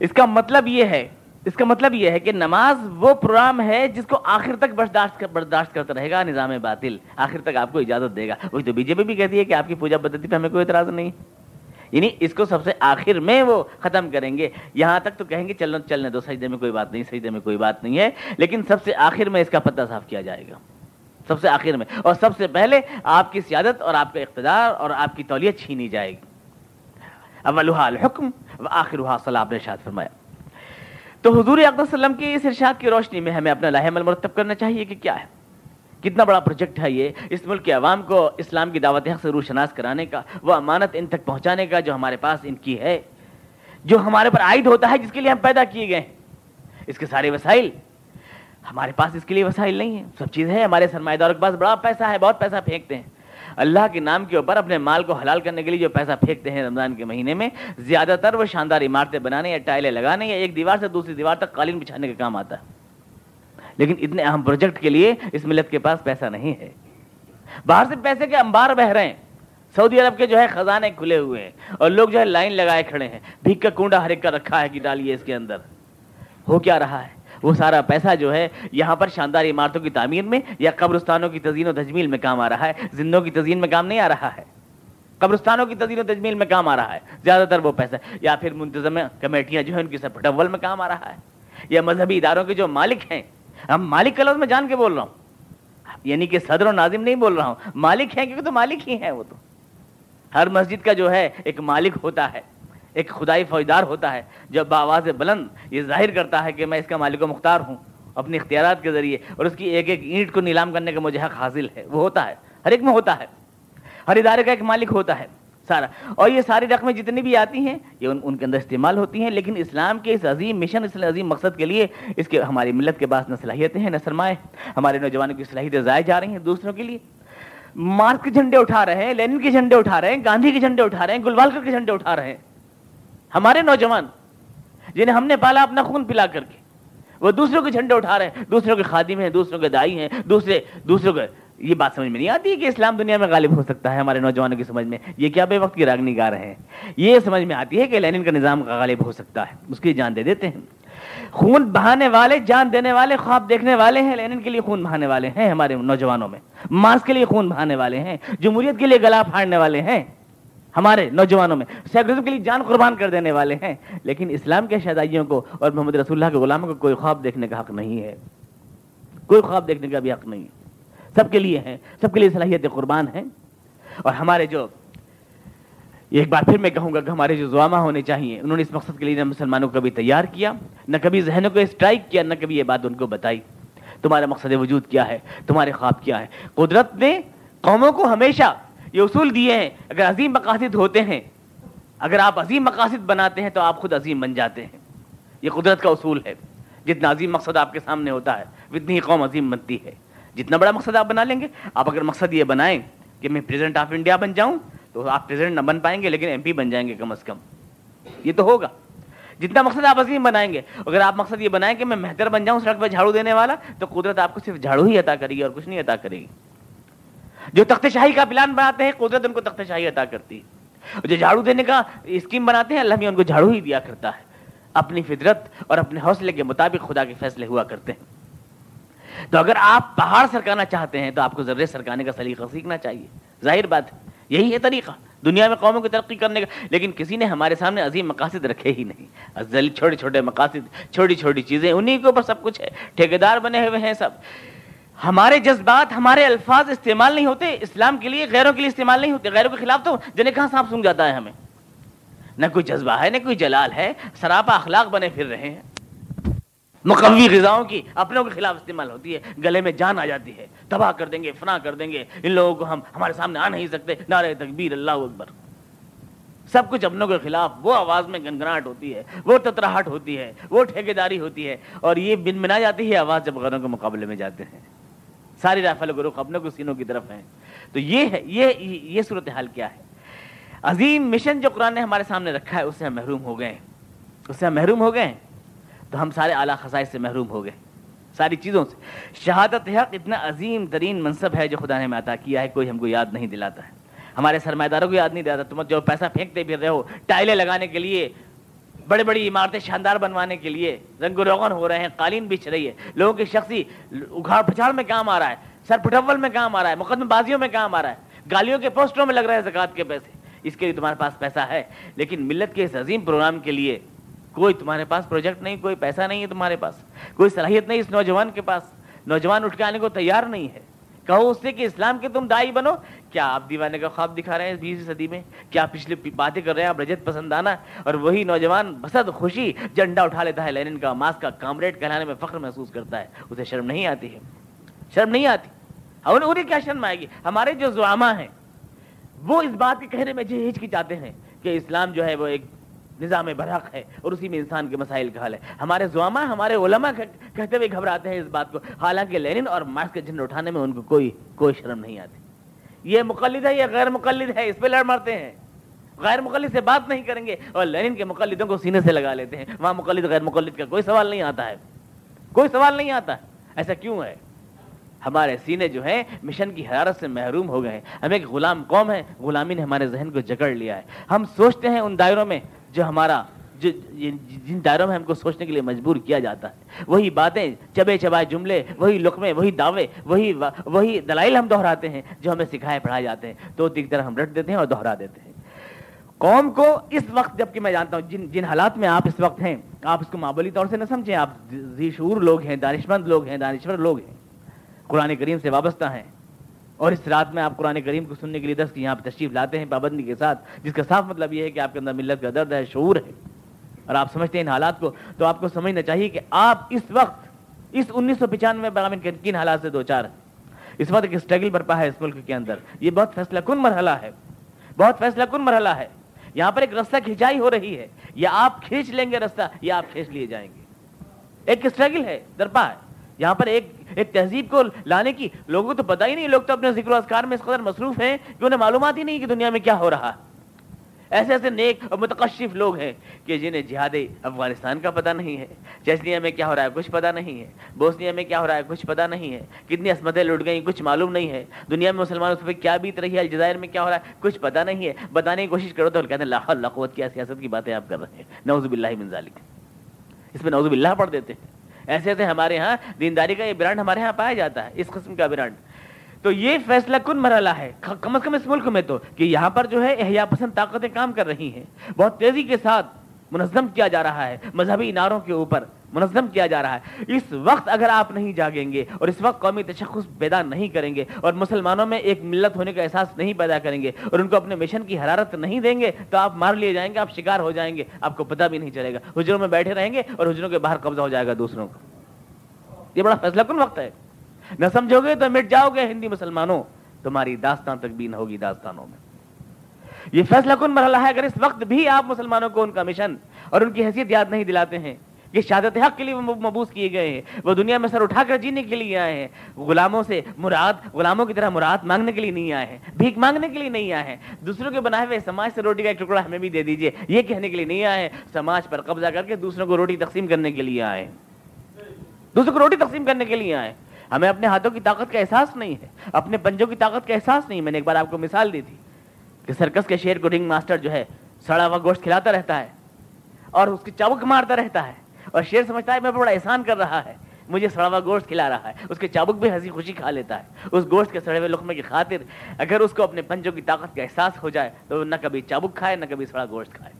اس کا مطلب یہ ہے اس کا مطلب یہ ہے کہ نماز وہ پروگرام ہے جس کو آخر تک برداشت برداشت کرتا رہے گا، نظام باطل آخر تک آپ کو اجازت دے گا۔ وہی تو بی جے پی بھی کہتی ہے کہ آپ کی پوجا پدھتی پہ ہمیں کوئی اعتراض نہیں۔ یعنی اس کو سب سے آخر میں وہ ختم کریں گے۔ یہاں تک تو کہیں گے چلنے چلنے دو، سجدے میں کوئی بات نہیں، سجدے میں کوئی بات نہیں ہے۔ لیکن سب سے آخر میں اس کا پتہ صاف کیا جائے گا۔ سب سے آخر میں۔ اور سب سے پہلے آپ کی سیادت اور آپ کا اقتدار اور آپ کی تولیت چھینی جائے گی۔ اولها الحکم وآخرها صلاح نے شاد فرمایا۔ تو حضور وسلم کی اس ارشاد کی روشنی میں ہمیں اپنا لاہ عمل مرتب کرنا چاہیے کہ کیا ہے؟ کتنا بڑا پروجیکٹ ہے یہ؟ اس ملک کے عوام کو اسلام کی دعوت حق سے روح شناس کرانے کا، وہ امانت ان تک پہنچانے کا جو ہمارے پاس ان کی ہے، جو ہمارے پر عائد ہوتا ہے جس کے لیے ہم پیدا کیے گئے ہیں۔ اس کے سارے وسائل، ہمارے پاس اس کے لیے وسائل نہیں ہیں۔ سب چیز ہے، ہمارے سرمایہ داروں کے پاس بڑا پیسہ ہے، بہت پیسہ پھینکتے ہیں۔ اللہ کے نام کے اوپر اپنے مال کو حلال کرنے کے لیے جو پیسہ پھینکتے ہیں رمضان کے مہینے میں، زیادہ تر وہ شاندار عمارتیں بنانے یا ٹائلیں لگانے یا ایک دیوار سے دوسری دیوار تک قالین بچھانے کا کام آتا ہے۔ لیکن اتنے اہم پروجیکٹ کے لیے اس ملت کے پاس پیسہ نہیں ہے۔ باہر سے پیسے کے انبار بہ رہے ہیں۔ سعودی عرب کے جو ہے خزانے کھلے ہوئے ہیں اور لوگ جو ہے لائن لگائے کھڑے ہیں۔ بھیک کا کنڈا ہر ایک کا رکھا ہے کہ ڈالیے اس کے اندر۔ ہو کیا رہا ہے؟ وہ سارا پیسہ جو ہے یہاں پر شاندار عمارتوں کی تعمیر میں یا قبرستانوں کی تزئین و تجمیل میں کام آ رہا ہے، زندوں کی تزئین میں کام نہیں آ رہا ہے۔ قبرستانوں کی تزئین و تجمیل میں کام آ رہا ہے۔ زیادہ تر وہ پیسہ، یا پھر منتظم کمیٹیاں جو ہیں، ان کی سب پٹول میں کام آ رہا ہے۔ یا مذہبی اداروں کے جو مالک ہیں، ہم مالک کا لفظ میں جان کے بول رہا ہوں۔ یعنی کہ صدر و ناظم نہیں بول رہا ہوں۔ مالک ہیں، کیونکہ تو مالک ہی ہیں وہ تو۔ ہر مسجد کا جو ہے، ایک مالک ہوتا ہے۔ ایک خدائی فوجدار ہوتا ہے جو بآواز بلند یہ ظاہر کرتا ہے کہ میں اس کا مالک و مختار ہوں اپنے اختیارات کے ذریعے، اور اس کی ایک ایک اینٹ کو نیلام کرنے کا مجھے حق حاصل ہے۔ وہ ہوتا ہے، ہر ایک میں ہوتا ہے۔ ہر ادارے کا ایک مالک ہوتا ہے، سارا۔ اور یہ ساری رقمیں جتنی بھی آتی ہیں، یہ ان ان کے اندر استعمال ہوتی ہیں، لیکن اسلام کے اس عظیم مشن، اس عظیم مقصد کے لیے اس کے، ہماری ملت کے پاس نہ صلاحیتیں ہیں، نہ سرمائے ہمارے نوجوانوں کی صلاحیتیں ضائع جا رہی ہیں دوسروں کے لیے۔ مارک کے جھنڈے اٹھا رہے ہیں، لینن کے جھنڈے اٹھا رہے ہیں، گاندھی کے جھنڈے اٹھا رہے ہیں، گلوالکر کے جھنڈے اٹھا رہے ہیں۔ ہمارے نوجوان جنہیں ہم نے پالا اپنا خون پلا کر کے، وہ دوسروں کے جھنڈے اٹھا رہے ہیں، دوسروں کے خادم ہیں، دوسروں کے دائی ہیں، دوسرے، دوسروں کے، یہ بات سمجھ میں نہیں آتی کہ اسلام دنیا میں غالب ہو سکتا ہے ہمارے نوجوانوں کی سمجھ میں، یہ کیا بے وقت کی راگنی گا رہے ہیں؟ یہ سمجھ میں آتی ہے کہ لینن کا نظام غالب ہو سکتا ہے، اس کی جان دے دیتے ہیں۔ خون بہانے والے، جان دینے والے، خواب دیکھنے والے ہیں، لینن کے لیے خون بہانے والے ہیں ہمارے نوجوانوں میں۔ مارس کے لیے خون بہانے والے ہیں، جمہوریت کے لیے گلا پھاڑنے والے ہیں۔ ہمارے نوجوانوں میں۔ سیکولرزم کے لیے جان قربان کر دینے والے ہیں، لیکن اسلام کے شہدائیوں کو اور محمد رسول اللہ کے غلاموں کو کوئی خواب دیکھنے کا حق نہیں ہے۔ کوئی خواب دیکھنے کا بھی حق نہیں ہے۔ سب کے لیے ہیں، سب کے لیے صلاحیت قربان ہیں۔ اور ہمارے جو ایک بار پھر میں کہوں گا کہ ہمارے جو زوامہ ہونے چاہیے، انہوں نے اس مقصد کے لیے نہ مسلمانوں کو کبھی تیار کیا، نہ کبھی ذہنوں کو اسٹرائک کیا، نہ کبھی یہ بات ان کو بتائی۔ تمہارا مقصد وجود کیا ہے؟ تمہارے خواب کیا ہے قدرت نے قوموں کو ہمیشہ یہ اصول دیے ہیں، اگر عظیم مقاصد ہوتے ہیں، اگر آپ عظیم مقاصد بناتے ہیں تو آپ خود عظیم بن جاتے ہیں۔ یہ قدرت کا اصول ہے۔ جتنا عظیم مقصد آپ کے سامنے ہوتا ہے اتنی ہی قوم عظیم بنتی ہے۔ جتنا بڑا مقصد آپ بنا لیں گے، آپ اگر مقصد یہ بنائیں کہ میں پریزیڈنٹ آف انڈیا بن جاؤں، تو آپ پریزیڈنٹ نہ بن پائیں گے، لیکن ایم پی بن جائیں گے کم از کم۔ یہ تو ہوگا۔ جتنا مقصد آپ عظیم بنائیں گے، اگر آپ مقصد یہ بنائیں کہ میں بہتر بن جاؤں، سڑک پہ جھاڑو دینے والا، تو قدرت آپ کو صرف جھاڑو ہی عطا کرے گی اور کچھ نہیں عطا کرے گی۔ جو تخت شاہی کا پلان بناتے ہیں، قدرت ان کو تخت شاہی عطا کرتی ہے۔ جو جھاڑو دینے کا اسکیم بناتے ہیں، اللہ بھی ان کو جھاڑو ہی دیا کرتا ہے۔ اپنی فطرت اور اپنے حوصلے کے مطابق خدا کے فیصلے ہوا کرتے ہیں۔ تو اگر آپ پہاڑ سرکانا چاہتے ہیں، تو آپ کو ذرے سرکانے کا سلیقہ سیکھنا چاہیے۔ ظاہر بات ہے، یہی ہے طریقہ۔ دنیا میں قوموں کی ترقی کرنے کا، لیکن کسی نے ہمارے سامنے عظیم مقاصد رکھے ہی نہیں۔ چھوٹے چھوٹے مقاصد، چھوٹی چھوٹی چیزیں انہیں کے اوپر سب کچھ ہے۔ ٹھیکیدار بنے ہوئے ہیں سب۔ ہمارے جذبات ہمارے الفاظ استعمال نہیں ہوتے، اسلام کے لیے غیروں کے لیے استعمال نہیں ہوتے، غیروں کے خلاف تو جنہیں کہاں سانپ سونگ جاتا ہے ہمیں؟ نہ کوئی جذبہ ہے، نہ کوئی جلال ہے، سراپا اخلاق بنے پھر رہے ہیں۔ مقوی غذاؤں کی اپنوں کے خلاف استعمال ہوتی ہے، گلے میں جان آ جاتی ہے، تباہ کر دیں گے، فنا کر دیں گے، ان لوگوں کو ہم ہمارے سامنے آ نہیں سکتے۔ نعرہ تکبیر، اللہ اکبر۔ سب کچھ اپنوں کے خلاف، وہ آواز میں گنگناہٹ ہوتی ہے، وہ تتراہٹ ہوتی ہے، وہ ٹھیکیداری ہوتی ہے، اور یہ بن بنا جاتی ہے آواز جب غیروں کے مقابلے میں جاتے ہیں۔ ساری رافل گروہ اپنوں کو سینوں کی طرف ہیں۔ تو یہ ہے، یہ یہ صورتحال کیا ہے؟ عظیم مشن جو قرآن نے ہمارے سامنے رکھا ہے، اس سے ہم محروم ہو گئے ہیں۔ اس سے ہم محروم ہو گئے ہیں؟ تو ہم سارے اعلیٰ خسائش سے محروم ہو گئے۔ ساری چیزوں سے۔ شہادت حق اتنا عظیم ترین منصب ہے جو خدا نے ہمیں عطا کیا ہے، کوئی ہم کو یاد نہیں دلاتا ہے۔ ہمارے سرمایہ داروں کو یاد نہیں دلاتا۔ تم جو پیسہ پھینکتے پھر رہے ہو، ٹائلیں لگانے کے لیے بڑے بڑی عمارتیں شاندار بنوانے کے لیے رنگ و روغن ہو رہے ہیں، قالین بچھ رہی ہے۔ لوگوں کی شخصی اگھاڑ پچھاڑ میں کام آ رہا ہے، سر پٹول میں کام آ رہا ہے، مقدم بازیوں میں کام آ رہا ہے۔ گالیوں کے پوسٹروں میں لگ رہے ہیں زکات کے پیسے۔ اس کے لیے تمہارے پاس پیسہ ہے، لیکن ملت کے اس عظیم پروگرام کے لیے کوئی تمہارے پاس پروجیکٹ نہیں، کوئی پیسہ نہیں ہے تمہارے پاس۔ کوئی صلاحیت نہیں اس نوجوان کے پاس۔ نوجوان اٹھ کے آنے کو تیار نہیں ہے۔ کہو اس سے کہ اسلام کے تم دائی بنو کیا آپ دیوانے کا خواب دکھا رہے ہیں بیسویں صدی میں؟ کیا پچھلی باتیں کر رہے ہیں؟ آپ رجت پسند آنا اور وہی نوجوان بسد خوشی جھنڈا اٹھا لیتا ہے۔ لینن کا ماسک کا کامریڈ کہلانے میں فخر محسوس کرتا ہے۔ اسے شرم نہیں آتی ہے۔ شرم نہیں آتی۔ انہیں کیا شرم آئے گی؟ ہمارے جو زعما ہیں، وہ اس بات کے کہنے میں ہچکچاتے ہیں کہ اسلام جو ہے وہ ایک نظام برحق ہے اور اسی میں انسان کے مسائل کا حل ہے۔ ہمارے زعما ہمارے علماء کہتے ہوئے گھبراتے ہیں اس بات کو۔ حالانکہ لینن اور مارکس کے جھنڈ اٹھانے میں ان کو کوئی کوئی شرم نہیں آتی۔ یہ مقلد ہے، یہ غیر مقلد ہے، اس پہ لڑ مارتے ہیں۔ غیر مقلد سے بات نہیں کریں گے اور لینن کے مقلدوں کو سینے سے لگا لیتے ہیں۔ وہاں مقلد، غیر مقلد کا کوئی سوال نہیں آتا ہے۔ کوئی سوال نہیں آتا۔ ایسا کیوں ہے؟ ہمارے سینے جو ہیں، مشن کی حرارت سے محروم ہو گئے ہیں۔ ہم ایک غلام قوم ہے غلامی نے ہمارے ذہن کو جکڑ لیا ہے۔ ہم سوچتے ہیں ان دائروں میں جو ہمارا جن دائروں میں ہم کو سوچنے کے لیے مجبور کیا جاتا ہے۔ وہی باتیں چبے چبائے جملے، وہی لقمے، وہی دعوے، وہی وہی دلائل ہم دہراتے ہیں جو ہمیں سکھائے پڑھائے جاتے ہیں۔ تو ایک طرح ہم رٹ دیتے ہیں اور دہرا دیتے ہیں۔ قوم کو اس وقت جبکہ میں جانتا ہوں، جن جن حالات میں آپ اس وقت ہیں، آپ اس کو معمولی طور سے نہ سمجھیں، آپ ذی شعور لوگ ہیں دانش مند لوگ ہیں، دانشور لوگ ہیں، قرآن کریم سے وابستہ ہیں۔ اور اس رات میں آپ قرآن کریم کو سننے کے لیے دس یہاں پہ تشریف لاتے ہیں پابندی کے ساتھ، جس کا صاف مطلب یہ ہے کہ آپ کے اندر ملت کا درد ہے، شعور ہے۔ اور آپ سمجھتے ہیں ان حالات کو، تو آپ کو سمجھنا چاہیے کہ آپ اس وقت، اس انیس سو پچانوے برامن کے کن حالات سے دو چار اس وقت ایک اسٹرگل برپا ہے اس ملک کے اندر۔ یہ بہت فیصلہ کن مرحلہ ہے۔ بہت فیصلہ کن مرحلہ ہے۔ یہاں پر ایک رستہ کھینچائی ہو رہی ہے۔ یا آپ کھینچ لیں گے رستہ یا آپ کھینچ لیے جائیں گے۔ ایک اسٹرگل ہے، درپا ہے۔ یہاں پر ایک ایک تہذیب کو لانے کی لوگوں کو تو پتا ہی نہیں، لوگ تو اپنے ذکر و اذکار میں اس قدر مصروف ہیں کہ انہیں معلومات ہی نہیں کہ دنیا میں کیا ہو رہا ہے۔ ایسے ایسے نیک اور متقشف لوگ ہیں کہ جنہیں جہاد افغانستان کا پتہ نہیں ہے چیچنیا میں کیا ہو رہا ہے کچھ پتہ نہیں ہے، بوسنیا میں کیا ہو رہا ہے کچھ پتہ نہیں ہے، کتنی عصمتیں لٹ گئیں کچھ معلوم نہیں ہے، دنیا میں مسلمانوں پہ کیا بیت رہی ہے، الجزائر میں کیا ہو رہا ہے، کچھ پتہ نہیں ہے۔ بتانے کی کوشش کرو تو کہتے ہیں اللہ اللہ قوت کیا سیاست کی باتیں آپ کر رہے ہیں۔ نوزب اللہ من ذالک۔ اس میں نوزب اللہ پڑھ دیتے ہیں۔ ایسے ایسے ہمارے ہاں دینداری کا یہ برانڈ ہمارے ہاں پایا جاتا ہے، اس قسم کا برانڈ۔ تو یہ فیصلہ کن مرحلہ ہے؟ کم از کم اس ملک میں تو، کہ یہاں پر جو ہے احیا پسند طاقتیں کام کر رہی ہیں۔ بہت تیزی کے ساتھ منظم کیا جا رہا ہے، مذہبی اناروں کے اوپر منظم کیا جا رہا ہے۔ اس وقت اگر آپ نہیں جاگیں گے اور اس وقت قومی تشخص پیدا نہیں کریں گے اور مسلمانوں میں ایک ملت ہونے کا احساس نہیں پیدا کریں گے اور ان کو اپنے مشن کی حرارت نہیں دیں گے، تو آپ مار لیے جائیں گے، آپ شکار ہو جائیں گے، آپ کو پتہ بھی نہیں چلے گا۔ حجروں میں بیٹھے رہیں گے اور حجروں کے باہر قبضہ ہو جائے گا دوسروں کو۔ یہ بڑا فیصلہ کن وقت ہے؟ نہ سمجھو گے تو مٹ جاؤ گے ہندی مسلمانوں۔ تمہاری داستان تک بھی نہ ہوگی داستانوں میں۔ یہ فیصلہ کن مرحلہ ہے اگر اس وقت بھی آپ مسلمانوں کو ان کا مشن اور ان کی حیثیت یاد نہیں دلاتے ہیں کہ شہادت حق کے لیے مبوس کیے گئے ہیں، وہ دنیا میں سر اٹھا کر جینے کے لیے آئے ہیں۔ غلاموں سے مراد، غلاموں کی طرح مراد مانگنے کے لیے نہیں آئے ہیں۔ بھیک مانگنے کے لیے نہیں آئے ہیں۔ دوسروں کے بنائے ہوئے سماج سے روٹی کا ایک ٹکڑا ہمیں بھی دے دیجیے یہ کہنے کے لیے نہیں آئے ہیں۔ سماج پر قبضہ کر کے دوسروں کو روٹی تقسیم کرنے کے لیے آئے دوسروں کو روٹی تقسیم کرنے کے لیے آئے ہمیں اپنے ہاتھوں کی طاقت کا احساس نہیں ہے، اپنے پنجوں کی طاقت کا احساس نہیں میں نے ایک بار آپ کو مثال دی تھی کہ سرکس کے شیر کو رنگ ماسٹر جو ہے، سڑا ہوا گوشت کھلاتا رہتا ہے اور اس کی چابک مارتا رہتا ہے اور شیر سمجھتا ہے، میں بڑا احسان کر رہا ہے، مجھے سڑا ہوا گوشت کھلا رہا ہے، اس کے چابک بھی ہنسی خوشی کھا لیتا ہے۔ اس گوشت کے سڑے ہوئے لقمے کی خاطر اگر اس کو اپنے پنجوں کی طاقت کا احساس ہو جائے تو نہ کبھی چابک کھائے، نہ کبھی سڑا گوشت کھائے۔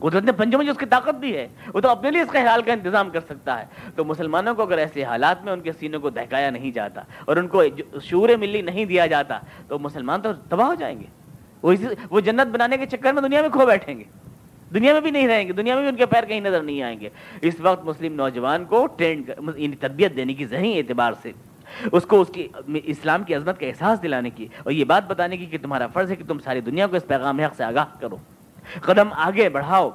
قدرت نے پنجوں میں جو اس کی طاقت بھی ہے، وہ تو اپنے لیے اس کا حال کا انتظام کر سکتا ہے۔ تو مسلمانوں کو اگر ایسے حالات میں ان کے سینوں کو دہکایا نہیں جاتا اور ان کو شعور ملی نہیں دیا جاتا، تو مسلمان تو تباہ ہو جائیں گے۔ وہ جنت بنانے کے چکر میں دنیا میں کھو بیٹھیں گے۔ دنیا میں بھی نہیں رہیں گے، دنیا میں بھی ان کے پیر کہیں نظر نہیں آئیں گے۔ اس وقت مسلم نوجوان کو ٹرینڈ یعنی تربیت دینے کی ذہنی اعتبار سے، اس کو اس کی، اسلام کی عظمت کا احساس دلانے کی اور یہ بات بتانے کی کہ تمہارا فرض ہے کہ تم ساری دنیا کو اس پیغام حق سے آگاہ کرو۔ قدم آگے بڑھاؤ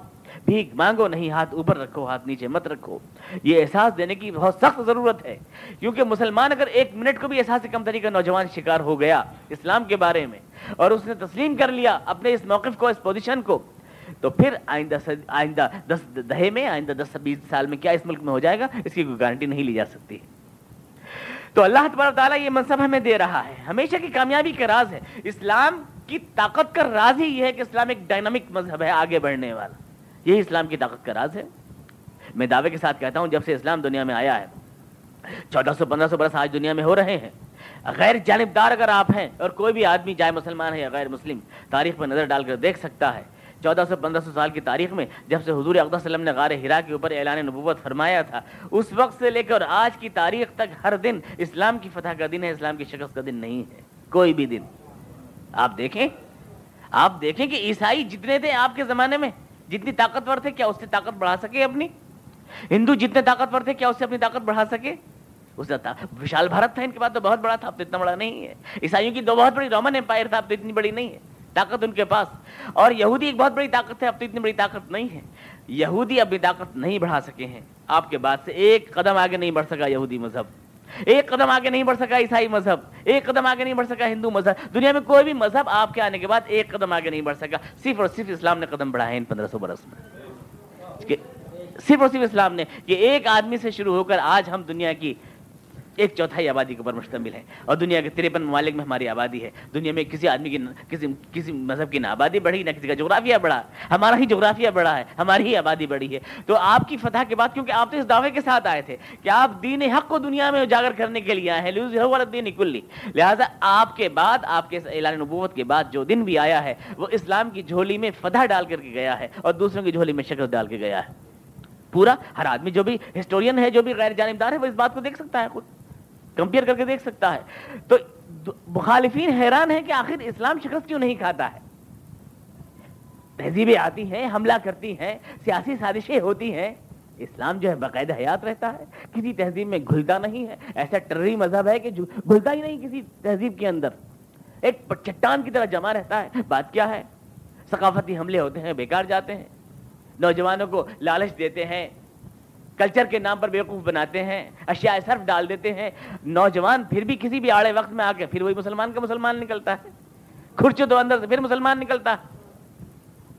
بھیک مانگو، نہیں ہاتھ اوپر رکھو، ہاتھ نیچے مت رکھو۔ یہ احساس دینے کی بہت سخت ضرورت ہے، کیونکہ مسلمان اگر ایک منٹ کو بھی احساس سے کم طریقہ نوجوان شکار ہو گیا اسلام کے بارے میں اور اس نے تسلیم کر لیا اپنے اس موقف کو، اس پوزیشن کو، تو پھر آئندہ سد... آئندہ دس دہے میں، آئندہ دس بیس سال میں کیا اس ملک میں ہو جائے گا؟ اس کی کوئی گارنٹی نہیں لی جا سکتی۔ تو اللہ تبارک تعالیٰ یہ منصب ہمیں دے رہا ہے، ہمیشہ کی کامیابی کا راز ہے۔ اسلام کی طاقت کا راز ہی یہ ہے کہ اسلام ایک ڈائنامک مذہب ہے، آگے بڑھنے والا۔ یہی اسلام کی طاقت کا راز ہے۔ میں دعوے کے ساتھ کہتا ہوں، جب سے اسلام دنیا میں آیا ہے، چودہ سو، پندرہ سو برس آج دنیا میں ہو رہے ہیں۔ غیر جانبدار اگر آپ ہیں اور کوئی بھی آدمی چاہے مسلمان ہے یا غیر مسلم، تاریخ پر نظر ڈال کر دیکھ سکتا ہے۔ چودہ سو، پندرہ سو سال کی تاریخ میں جب سے حضور اقدس وسلم نے غار ہرا کے اوپر اعلان نبوت فرمایا تھا، اس وقت سے لے کر آج کی تاریخ تک ہر دن اسلام کی فتح کا دن ہے، اسلام کی شکست کا دن نہیں ہے۔ کوئی بھی دن۔ آپ دیکھیں آپ دیکھیں کہ عیسائی جتنے تھے آپ کے زمانے میں، جتنی طاقتور تھے، کیا اس سے طاقت بڑھا سکے اپنی؟ ہندو جتنے طاقتور تھے، کیا اس سے اپنی طاقت بڑھا سکے؟ اس کا وشال بھارت تھا، ان کے پاس تو بہت بڑا تھا، اب تو اتنا بڑا نہیں ہے۔ عیسائیوں کی دو بہت بڑی رومن امپائر تھا، اب تو اتنی بڑی نہیں ہے۔ طاقت ان کے پاس۔ اور یہودی ایک بہت بڑی طاقت ہے، اب تو اتنی بڑی طاقت نہیں ہے۔ یہودی اپنی طاقت نہیں بڑھا سکے ہیں۔ آپ کے بعد سے ایک قدم آگے نہیں بڑھ سکا یہودی مذہب۔ ایک قدم آگے نہیں بڑھ سکا عیسائی مذہب، ایک قدم آگے نہیں بڑھ سکا ہندو مذہب۔ دنیا میں کوئی بھی مذہب آپ کے آنے کے بعد ایک قدم آگے نہیں بڑھ سکا۔ صرف اور صرف اسلام نے قدم بڑھائے ان پندرہ سو برس میں۔ صرف اور صرف اسلام نے کہ ایک آدمی سے شروع ہو کر آج ہم دنیا کی ایک چوتھائی آبادی کے اوپر مشتمل ہے اور دنیا کے ترپن ممالک میں ہماری آبادی ہے۔ دنیا میں کسی آدمی کی کسی کسی مذہب کی نہ آبادی بڑھی، نہ کسی کا جغرافیہ بڑھا۔ ہمارا ہی جغرافیہ بڑھا ہے، ہماری ہی آبادی بڑھی ہے۔ تو آپ کی فتح کے بعد، کیونکہ آپ تو اس دعوے کے ساتھ آئے تھے کہ آپ دین حق کو دنیا میں اجاگر کرنے کے لیے آئے ہیں دین کلی لہٰذا آپ کے بعد، آپ کے اعلان نبوت کے بعد جو دن بھی آیا ہے، وہ اسلام کی جھولی میں فتح ڈال کر کے گیا ہے اور دوسروں کی جھولی میں شکل ڈال کے گیا ہے۔ پورا، ہر آدمی جو بھی ہسٹورین ہے، جو بھی غیر جانبدار ہے، وہ اس بات کو دیکھ سکتا ہے خود۔ کمپیئر کر کے دیکھ سکتا ہے۔ تو مخالفین حیران ہے کہ آخر اسلام شکست کیوں نہیں کھاتا ہے؟ تہذیبیں آتی ہیں، حملہ کرتی ہیں، سیاسی سازشیں ہوتی ہیں۔ اسلام جو ہے باقاعدہ حیات رہتا ہے۔ کسی تہذیب میں گھلتا نہیں ہے۔ ایسا ٹرری مذہب ہے کہ گھلتا ہی نہیں کسی تہذیب کے اندر۔ ایک چٹان کی طرح جمع رہتا ہے۔ بات کیا ہے؟ ثقافتی حملے ہوتے ہیں، بیکار جاتے ہیں۔ نوجوانوں کو لالچ دیتے ہیں۔ کلچر کے نام پر بیوقوف بناتے ہیں، اشیاء صرف ڈال دیتے ہیں۔ نوجوان پھر بھی کسی بھی آڑے وقت میں آ کے، پھر وہی مسلمان کا مسلمان نکلتا ہے۔ کھرچو تو اندر سے پھر مسلمان نکلتا۔ ہے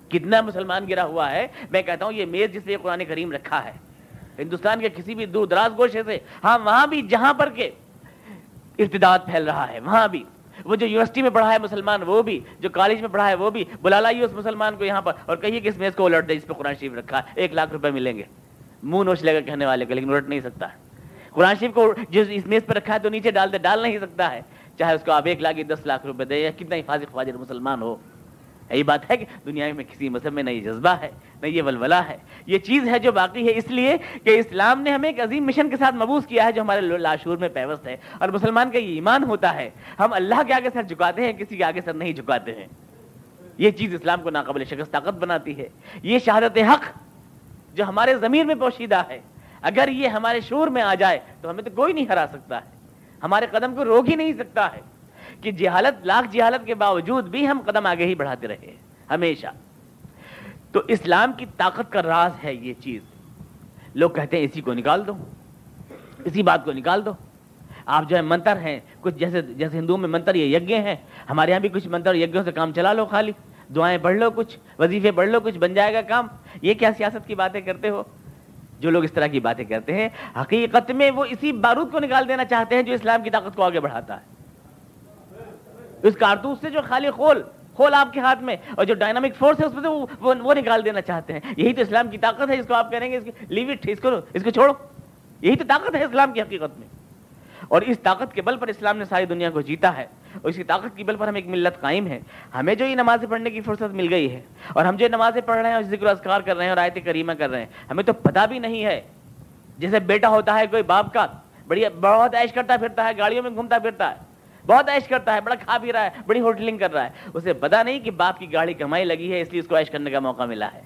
کتنا مسلمان گرا ہوا ہے۔ میں کہتا ہوں، یہ میز جس لیے قرآن کریم رکھا ہے، ہندوستان کے کسی بھی دور دراز گوشے سے ہاں وہاں بھی جہاں پر کے ارتداد پھیل رہا ہے، وہاں بھی۔ وہ جو یونیورسٹی میں پڑھا ہے مسلمان، وہ بھی۔ جو کالج میں پڑھا ہے، وہ بھی۔ بلا لائیے اس مسلمان کو یہاں پر۔ اور کہیے کہ اس میز کو الٹ دے، اس پہ قرآن شریف رکھا ہے۔ ایک لاکھ روپے ملیں گے۔ منہ نوش لے گا کہنے والے کا لیکن الٹ نہیں سکتا۔ قرآن شریف کو جو اس میز پہ رکھا ہے تو نیچے ڈال دے، ڈال نہیں سکتا ہے۔ چاہے اس کو آپ ایک لاکھ، دس لاکھ روپے دے یا کتنا ہی فاضل فاضل مسلمان ہو۔ یہی بات ہے کہ دنیا میں کسی مذہب میں نہ یہ جذبہ ہے، نہ یہ ولولہ ہے۔ یہ چیز ہے جو باقی ہے، اس لیے کہ اسلام نے ہمیں ایک عظیم مشن کے ساتھ مبوس کیا ہے جو ہمارے لاشور میں پیوست ہے۔ اور مسلمان کا یہ ایمان ہوتا ہے، ہم اللہ کے آگے سر جھکاتے ہیں، کسی کے آگے سر نہیں جھکاتے ہیں۔ یہ چیز اسلام کو ناقابل شکست، طاقت بناتی ہے۔ یہ شہادت حق جو ہمارے ضمیر میں پوشیدہ ہے۔ اگر یہ ہمارے شور میں آ جائے تو ہمیں تو کوئی نہیں ہرا سکتا ہے۔ ہمارے قدم کو روک ہی نہیں سکتا ہے۔ کہ جہالت، لاکھ جہالت کے باوجود بھی ہم قدم آگے ہی بڑھاتے رہے ہمیشہ۔ تو اسلام کی طاقت کا راز ہے یہ چیز۔ لوگ کہتے ہیں، اسی کو نکال دو۔ اسی بات کو نکال دو۔ آپ جو ہے منتر ہیں، کچھ جیسے جیسے ہندوؤں میں منتر یہ یجیں ہیں، ہمارے یہاں بھی کچھ منتر یجوں سے کام چلا لو خالی۔ دعائیں پڑھ لو کچھ وظیفے پڑھ لو کچھ بن جائے گا کام۔ یہ کیا سیاست کی باتیں کرتے ہو؟ جو لوگ اس طرح کی باتیں کرتے ہیں حقیقت میں وہ اسی بارود کو نکال دینا چاہتے ہیں جو اسلام کی طاقت کو آگے بڑھاتا ہے۔ اس کارتوس سے جو خالی خول خول آپ کے ہاتھ میں اور جو ڈائنامک فورس ہے اس میں وہ, وہ نکال دینا چاہتے ہیں۔ یہی تو اسلام کی طاقت ہے جس کو آپ کہیں گے لیو اٹ اس کو اس کو چھوڑو۔ یہی تو طاقت ہے اسلام کی حقیقت میں۔ اور اس طاقت کے بل پر اسلام نے ساری دنیا کو جیتا ہے اور اس کی طاقت کی بل پر ہم ایک ملت قائم ہے ہمیں جو یہ نمازیں پڑھنے کی فرصت مل گئی ہے اور ہم جو نمازیں پڑھ رہے ہیں اور ذکر اذکار کر رہے ہیں اور آیت کریمہ کر رہے ہیں، ہمیں تو پتہ بھی نہیں ہے۔ جیسے بیٹا ہوتا ہے کوئی باپ کا، بڑی بہت عیش کرتا پھرتا ہے، گاڑیوں میں گھومتا پھرتا ہے، بہت عیش کرتا ہے، بڑا کھا بھی رہا ہے، بڑی ہوٹلنگ کر رہا ہے، اسے پتا نہیں کہ باپ کی گاڑی کمائی لگی ہے، اس لیے اس کو عیش کرنے کا موقع ملا ہے۔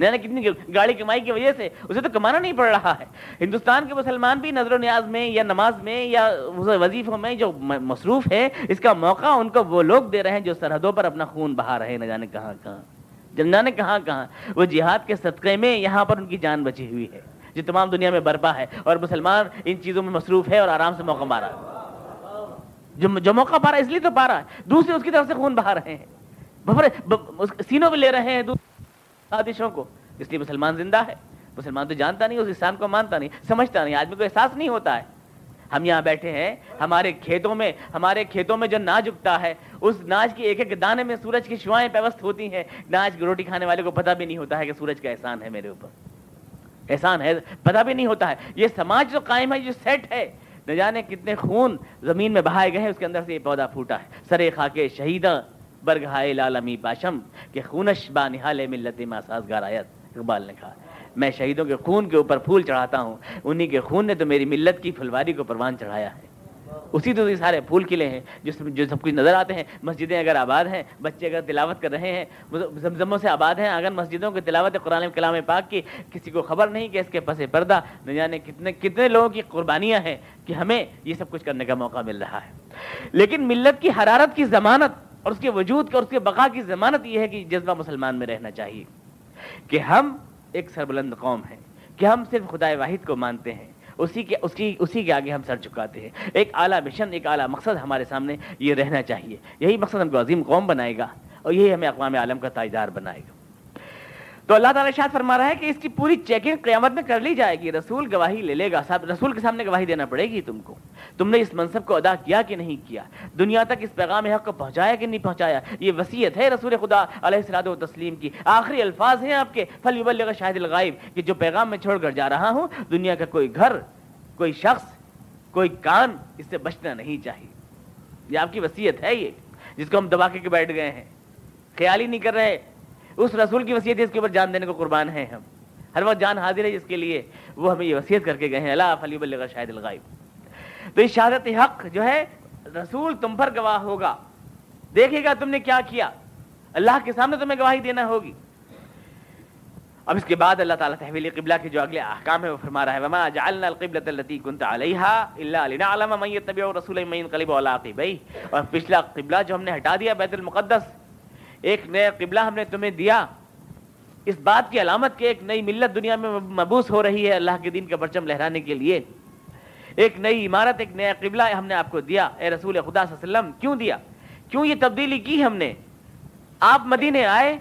کتنی گاڑی کمائی کی وجہ سے اسے تو کمانا نہیں پڑ رہا ہے۔ ہندوستان کے مسلمان بھی نظر و نیاز میں یا نماز میں یا وظیفوں میں جو مصروف ہے، اس کا موقع ان کو وہ لوگ دے رہے ہیں جو سرحدوں پر اپنا خون بہا رہے نہ جانے کہاں کہاں۔ جن جانے کہاں کہاں۔ وہ جہاد کے صدقے میں یہاں پر ان کی جان بچی ہوئی ہے۔ جو تمام دنیا میں برپا ہے اور مسلمان ان چیزوں میں مصروف ہے اور آرام سے موقع مارا ہے۔ جو جو موقع پا رہا ہے، اس لیے تو پا رہا ہے۔ دوسرے اس کی طرف سے خون بہا رہے ہیں۔ سینوں میں لے رہے ہیں۔ آدشوں کو اس لیے مسلمان زندہ ہے۔ مسلمان تو جانتا نہیں، اس انسان کو مانتا نہیں، سمجھتا نہیں، آدمی کو احساس نہیں ہوتا ہے۔ ہم یہاں بیٹھے ہیں، ہمارے کھیتوں میں، ہمارے کھیتوں میں جو ناج اگتا ہے، اس ناج کی ایک ایک دانے میں سورج کی شوائیں پیوست ہوتی ہیں۔ ناج کی روٹی کھانے والے کو پتہ بھی نہیں ہوتا ہے کہ سورج کا احسان ہے میرے اوپر۔ احسان ہے، پتہ بھی نہیں ہوتا ہے۔ یہ سماج جو قائم ہے جو سیٹ ہے، نہ جانے کتنے خون زمین میں بہائے گئے ہیں، اس کے اندر سے یہ پودا پھوٹا ہے۔ سرے خاکے شہیدہ برگہائے لالمی پاشم کہ خونش با نہال ملت ما سازگار آیت۔ اقبال نے کہا، میں شہیدوں کے خون کے اوپر پھول چڑھاتا ہوں، انہی کے خون نے تو میری ملت کی پھلواری کو پروان چڑھایا ہے۔ اسی تو سارے پھول کھلے ہیں، جو جو سب کچھ نظر آتے ہیں۔ مسجدیں اگر آباد ہیں، بچے اگر تلاوت کر رہے ہیں، زمزموں سے آباد ہیں، اگر مسجدوں کی تلاوت قرآن کلام پاک کی کسی کو خبر نہیں کہ اس کے پس پردہ نہ جانے کتنے کتنے لوگوں کی قربانیاں ہیں کہ ہمیں یہ سب کچھ کرنے کا موقع مل رہا ہے۔ لیکن ملت کی حرارت کی ضمانت اور اس کے وجود کا اور اس کے بقا کی ضمانت یہ ہے کہ جذبہ مسلمان میں رہنا چاہیے کہ ہم ایک سربلند قوم ہیں، کہ ہم صرف خدا واحد کو مانتے ہیں، اسی کے اس کی اسی کے آگے ہم سر چکاتے ہیں۔ ایک اعلیٰ مشن، ایک اعلیٰ مقصد ہمارے سامنے یہ رہنا چاہیے۔ یہی مقصد ہم کو عظیم قوم بنائے گا اور یہی ہمیں اقوام عالم کا تاجدار بنائے گا۔ تو اللہ تعالیٰ شاید فرما رہا ہے کہ اس کی پوری چیکنگ قیامت میں کر لی جائے گی۔ رسول گواہی لے لے گا۔ صاحب، رسول کے سامنے گواہی دینا پڑے گی تم کو۔ تم نے اس منصب کو ادا کیا کہ نہیں کیا؟ دنیا تک اس پیغام حق کو پہنچایا کہ نہیں پہنچایا؟ یہ وصیت ہے رسول خدا علیہ السلاد و تسلیم کی۔ آخری الفاظ ہیں آپ کے۔ فلی شاہد الغائب، کہ جو پیغام میں چھوڑ کر جا رہا ہوں، دنیا کا کوئی گھر، کوئی شخص، کوئی کان اس سے بچنا نہیں چاہیے۔ یہ آپ کی وصیت ہے یہ، جس کو ہم دبا کے بیٹھ گئے ہیں۔ خیال ہی نہیں کر رہے۔ اس رسول کی وصیت ہے، اس کے اوپر جان دینے کو قربان ہیں ہم۔ ہر وقت جان حاضر ہے جس کے لیے وہ ہمیں یہ وصیت کر کے گئے ہیں۔ اللہ فلی بلغ شاہد الغائب تو یہ شہادت حق جو ہے، رسول تم پر گواہ ہوگا۔ دیکھے گا تم نے کیا کیا۔ اللہ کے سامنے تمہیں گواہی دینا ہوگی۔ اب اس کے بعد اللہ تعالیٰ تحویل قبلہ کے جو اگلے احکام ہے وہ فرما رہا ہے، وما جعلنا القبلۃ التي كنت عليها الا لنعلم من يتبع الرسول من ينقلب على عقبيه۔ اور پچھلا قبلہ جو ہم نے ہٹا دیا، بیت المقدس ایک نیا قبلہ ہم نے تمہیں دیا۔ اس بات کی علامت کہ ایک نئی ملت دنیا میں مبوس ہو رہی ہے اللہ کے دین کا پرچم لہرانے کے لیے۔ ایک نئی عمارت، ایک نیا قبلہ ہم نے آپ کو دیا۔ اے رسول خدا صلی اللہ علیہ وسلم، کیوں دیا؟ کیوں یہ تبدیلی کی ہم نے؟ آپ مدینے آئے،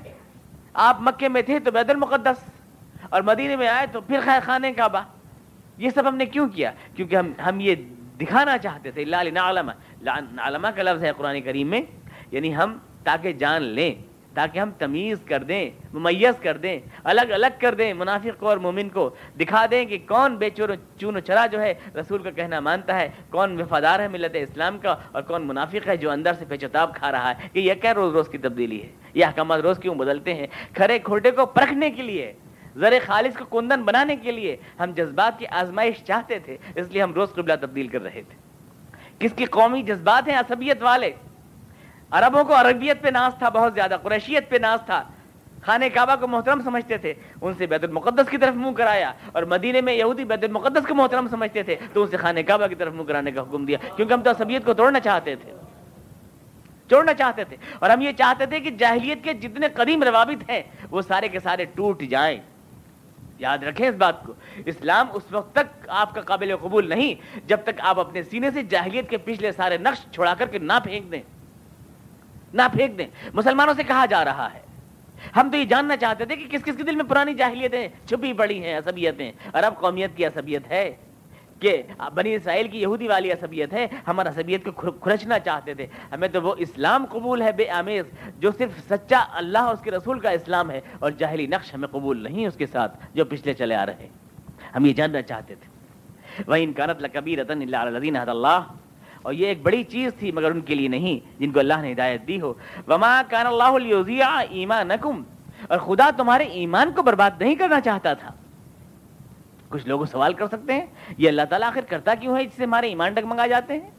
آپ مکے میں تھے تو بیت المقدس، اور مدینے میں آئے تو پھر خیر خانے کعبہ۔ یہ سب ہم نے کیوں کیا؟ کیونکہ ہم ہم یہ دکھانا چاہتے تھے۔ اللہ علامہ علامہ کا لفظ ہے قرآن کریم میں۔ یعنی ہم تاکہ جان لیں، تاکہ ہم تمیز کر دیں، ممیز کر دیں، الگ الگ کر دیں، منافق کو اور مومن کو دکھا دیں کہ کون بے چور چون و چرا جو ہے رسول کا کہنا مانتا ہے، کون وفادار ہے ملت اسلام کا اور کون منافق ہے جو اندر سے پیچتاب کھا رہا ہے۔ کہ یہ کیا روز روز کی تبدیلی ہے؟ یہ احکامات روز کیوں بدلتے ہیں؟ کھڑے کھوٹے کو پرکھنے کے لیے، زر خالص کو کندن بنانے کے لیے ہم جذبات کی آزمائش چاہتے تھے، اس لیے ہم روز قبلہ تبدیل کر رہے تھے۔ کس کی قومی جذبات ہیں؟ عصبیت والے۔ عربوں کو عربیت پہ ناز تھا، بہت زیادہ، قریشیت پہ ناز تھا۔ خانہ کعبہ کو محترم سمجھتے تھے۔ ان سے بیت المقدس کی طرف منہ کرایا اور مدینے میں یہودی بیت المقدس کو محترم سمجھتے تھے، تو ان سے خانہ کعبہ کی طرف منہ کرانے کا حکم دیا۔ کیونکہ ہم تو عصبیت کو توڑنا چاہتے تھے۔ توڑنا چاہتے تھے۔ اور ہم یہ چاہتے تھے کہ جاہلیت کے جتنے قدیم روابط ہیں، وہ سارے کے سارے ٹوٹ جائیں۔ یاد رکھیں اس بات کو۔ اسلام اس وقت تک آپ کا قابل قبول نہیں، جب تک آپ اپنے سینے سے جاہلیت کے پچھلے سارے نقش چھوڑا کر کے نہ پھینک دیں۔ نہ پھینک دیں۔ مسلمانوں سے کہا جا رہا ہے۔ ہم تو یہ جاننا چاہتے تھے کہ کس کس کے دل میں پرانی جاہلیتیں چھپی پڑی ہیں، عصبیتیں۔ عرب قومیت کی عصبیت ہے کہ بنی اسرائیل کی یہودی والی عصبیت ہے۔ ہم عصبیت کو کھرچنا چاہتے تھے۔ ہمیں تو وہ اسلام قبول ہے بے آمیز، جو صرف سچا اللہ اور اس کے رسول کا اسلام ہے۔ اور جاہلی نقش ہمیں قبول نہیں اس کے ساتھ جو پچھلے چلے آ رہے۔ ہم یہ جاننا چاہتے تھے۔ وہ انکانت لکبی رتن اللہ اللہ اور یہ ایک بڑی چیز تھی مگر ان کے لیے نہیں، جن کو اللہ نے ہدایت دی ہو۔ وما کان اللہ ایمانکم اور خدا تمہارے ایمان کو برباد نہیں کرنا چاہتا تھا۔ کچھ لوگ سوال کر سکتے ہیں، یہ اللہ تعالیٰ آخر کرتا کیوں ہے جس سے ہمارے ایمان ڈگمگا جاتے ہیں؟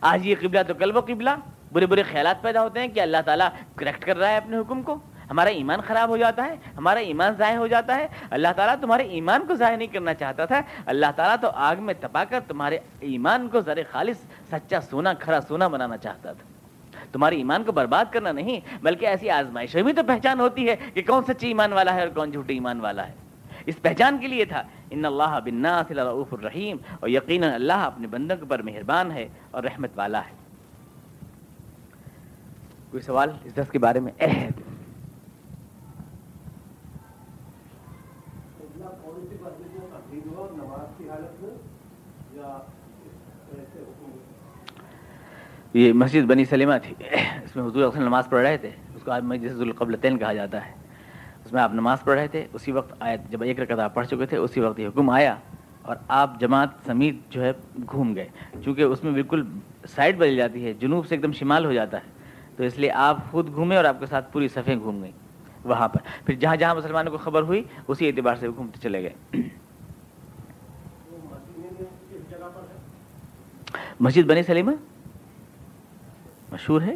آج یہ قبلہ تو کل وہ قبلہ۔ برے برے خیالات پیدا ہوتے ہیں کہ اللہ تعالیٰ کریکٹ کر رہا ہے اپنے حکم کو۔ ہمارا ایمان خراب ہو جاتا ہے، ہمارا ایمان ضائع ہو جاتا ہے۔ اللہ تعالیٰ تمہارے ایمان کو ضائع نہیں کرنا چاہتا تھا۔ اللہ تعالیٰ تو آگ میں تپا کر تمہارے ایمان کو ذر خالص، سچا سونا کھڑا سونا بنانا چاہتا تھا۔ تمہارے ایمان کو برباد کرنا نہیں، بلکہ ایسی آزمائشیں بھی تو پہچان ہوتی ہے کہ کون سچی ایمان والا ہے اور کون جھوٹی ایمان والا ہے۔ اس پہچان کے لیے تھا، ان اللہ بناس رعف الرحیم۔ اور یقیناً اللہ اپنے بندوں کے پر مہربان ہے اور رحمت والا ہے۔ کوئی سوال اس دس کے بارے میں؟ یہ مسجد بنی سلیمہ تھی۔ اس میں حضور اکثر نماز پڑھ رہے تھے۔ اس کو آج مسجد ذوالقبلتین کہا جاتا ہے۔ اس میں آپ نماز پڑھ رہے تھے۔ اسی وقت آئے جب ایک رکعت آپ پڑھ چکے تھے، اسی وقت یہ حکم آیا اور آپ جماعت سمیت جو ہے گھوم گئے۔ چونکہ اس میں بالکل سائڈ بدل جاتی ہے، جنوب سے ایک دم شمال ہو جاتا ہے۔ تو اس لیے آپ خود گھومے اور آپ کے ساتھ پوری صفیں گھوم گئیں وہاں پر۔ پھر جہاں جہاں مسلمانوں کو خبر ہوئی، اسی اعتبار سے وہ گھومتے چلے گئے۔ مسجد بنی سلیمہ؟ مشہور ہے؟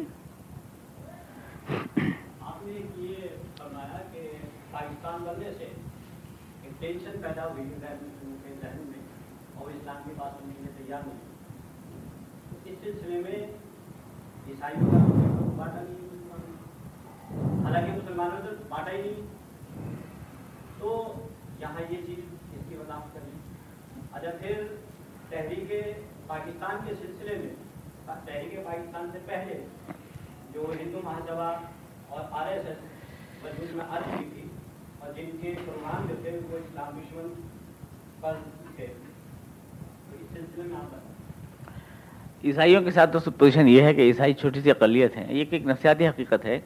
آپ نے کہ پاکستان لگنے سے ایک ٹینشن پیدا ہوئی ذہن میں اور اسلام کی بات سننے کے لیے تیار نہیں۔ اس سلسلے میں عیسائیوں کا بانٹا نہیں حالانکہ مسلمانوں نے بانٹا ہی نہیں۔ تو یہاں یہ چیز اس کی وضاحت کریں اچھا پھر تحریک پاکستان کے سلسلے میں تحریک پاکستان سے پہلے جو ہندو مہاسبھا اور آر ایس ایس وجود میں عرض کی تھی اور جن کے پروگرام جو تھے وہ اسلام دشمن پر تھے۔ تو اس سلسلے میں آپ عیسائیوں کے ساتھ تو پوزیشن یہ ہے کہ عیسائی چھوٹی سی اقلیت ہیں۔ یہ ایک نفسیاتی حقیقت ہے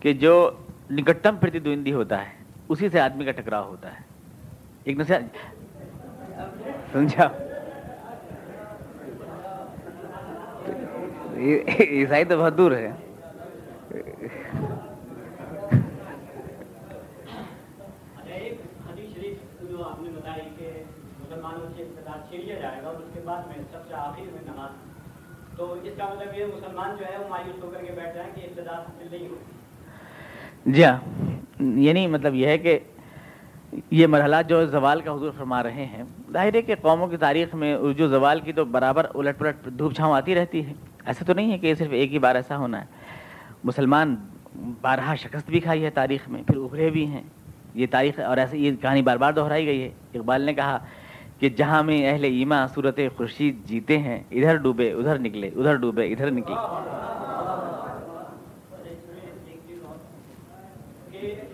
کہ جو نکٹم پرتی دوندی ہوتا ہے، اسی سے آدمی کا ٹکراؤ ہوتا ہے۔ ایک نفسیات سمجھا عیسائی تو بہت دور ہے بعد میں سب سے آخر میں نماز تو اس کا مطلب یہ مسلمان جو ہے وہ مایوس ہو کر کے بیٹھ جائیں کہ ابتدا حاصل نہیں ہو جی ہاں یعنی مطلب یہ ہے کہ یہ مرحلہ جو زوال کا حضور فرما رہے ہیں، ظاہر ہے کہ قوموں کی تاریخ میں جو زوال کی تو برابر الٹ پلٹ دھوپ چھاؤں آتی رہتی ہے۔ ایسا تو نہیں ہے کہ یہ صرف ایک ہی بار ایسا ہونا ہے۔ مسلمان بارہا شکست بھی کھائی ہے تاریخ میں، پھر ابھرے بھی ہیں۔ یہ تاریخ اور ایسے یہ کہانی بار بار دہرائی گئی ہے۔ اقبال نے کہا کہ جہاں میں اہل ایما صورت خورشید جیتے ہیں، ادھر ڈوبے، ادھر نکلے، ادھر ڈوبے، ادھر نکلے۔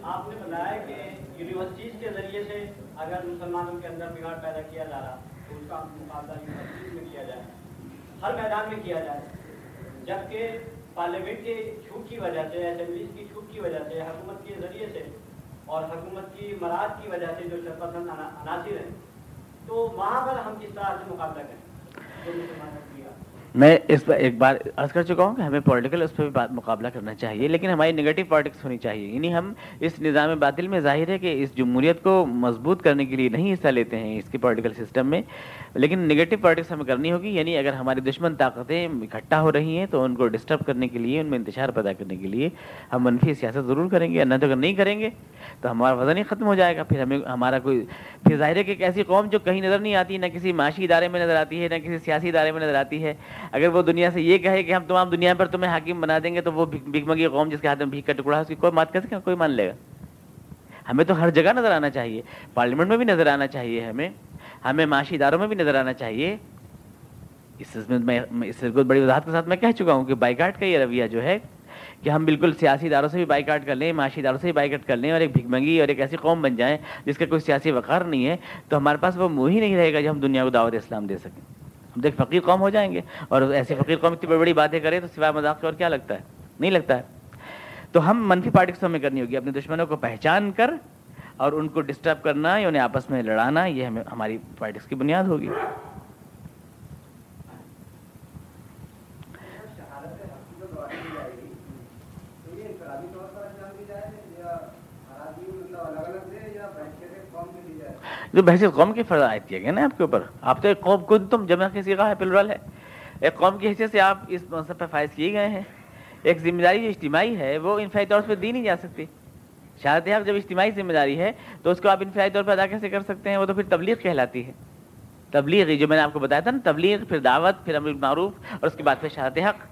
آپ نے بتایا کہ یونیورسٹیز کے سے اگر مسلمانوں کے اندر بگاڑ پیدا کیا جا رہا، تو اس کا مقابلہ یونیورسٹیز میں کیا جائے، ہر میدان میں کیا جائے، جبکہ پارلیمنٹ کی چھوٹ کی وجہ سے، اسمبلیز کی چھوٹ کی وجہ سے، حکومت کے ذریعے سے اور حکومت کی مراد کی وجہ سے جو شرپسند عناصر ہیں، تو وہاں پر ہم کس طرح سے مقابلہ کریں؟ جو مسلمانوں کیا میں اس پر ایک بار عرض کر چکا ہوں کہ ہمیں پولیٹیکل اس پہ بھی بات مقابلہ کرنا چاہیے، لیکن ہماری نگیٹو پالیٹکس ہونی چاہیے۔ یعنی ہم اس نظام باطل میں ظاہر ہے کہ اس جمہوریت کو مضبوط کرنے کے لیے نہیں حصہ لیتے ہیں اس کے پولیٹیکل سسٹم میں، لیکن نگیٹو پالیٹکس ہمیں کرنی ہوگی۔ یعنی اگر ہماری دشمن طاقتیں اکٹھا ہو رہی ہیں تو ان کو ڈسٹرب کرنے کے لیے، ان میں انتشار پیدا کرنے کے لیے ہم منفی سیاست ضرور کریں گے۔ نہ تو اگر نہیں کریں گے تو ہمارا وزن ہی ختم ہو جائے گا۔ پھر ہمیں ہمارا کوئی پھر ظاہر ہے کہ ایک ایسی قوم جو کہیں نظر نہیں آتی، نہ کسی معاشی ادارے میں نظر آتی ہے، نہ کسی سیاسی ادارے میں نظر آتی ہے۔ اگر وہ دنیا سے یہ کہے کہ ہم تمام دنیا پر تمہیں حاکم بنا دیں گے تو وہ بھگمگی قوم جس کے ہاتھ میں بھیک کا ٹکڑا ہے، اس کی کوئی بات کر سکے کوئی مان لے گا؟ ہمیں تو ہر جگہ نظر آنا چاہیے۔ پارلیمنٹ میں بھی نظر آنا چاہیے ہمیں۔ ہمیں معاشی اداروں میں بھی نظر آنا چاہیے۔ اس میں اس سے بڑی وضاحت کے ساتھ میں کہہ چکا ہوں کہ بائیکاٹ کا یہ رویہ جو ہے کہ ہم بالکل سیاسی اداروں سے بھی بائیکاٹ کر لیں، معاشی اداروں سے بھی بائی کٹ کر لیں اور ایک بھگمنگی اور ایک ایسی قوم بن جائیں جس کا کوئی سیاسی وقار نہیں ہے، تو ہمارے پاس وہ منہ ہی نہیں رہے گا جو ہم دنیا کو دعوت اسلام دے سکیں۔ دیکھ، فقیر قوم ہو جائیں گے۔ اور ایسی فقیر قوم اتنی بڑی بڑی باتیں کرے تو سوائے مذاق کے اور کیا لگتا ہے؟ نہیں لگتا ہے۔ تو ہم منفی پارٹکس ہمیں کرنی ہوگی، اپنے دشمنوں کو پہچان کر اور ان کو ڈسٹرب کرنا یا انہیں آپس میں لڑانا، یہ ہمیں، ہماری پارٹکس کی بنیاد ہوگی۔ جو بحثیت قوم کی فرض عائد کیا گیا نا آپ کے اوپر؟ آپ تو ایک قوم کو تم جمع کی سیکھا ہے پلرل ہے۔ ایک قوم کی حیثیت سے آپ اس منصب پہ فائز کیے گئے ہیں۔ ایک ذمہ داری جو اجتماعی ہے، وہ انفرادی طور پہ دی نہیں جا سکتی۔ شہادت حق جب اجتماعی ذمہ داری ہے، تو اس کو آپ انفرادی طور پہ ادا کیسے کر سکتے ہیں؟ وہ تو پھر تبلیغ کہلاتی ہے۔ تبلیغ جو میں نے آپ کو بتایا تھا نا، تبلیغ، پھر دعوت، پھر امر معروف اور اس کے بعد پھر شہادت حق۔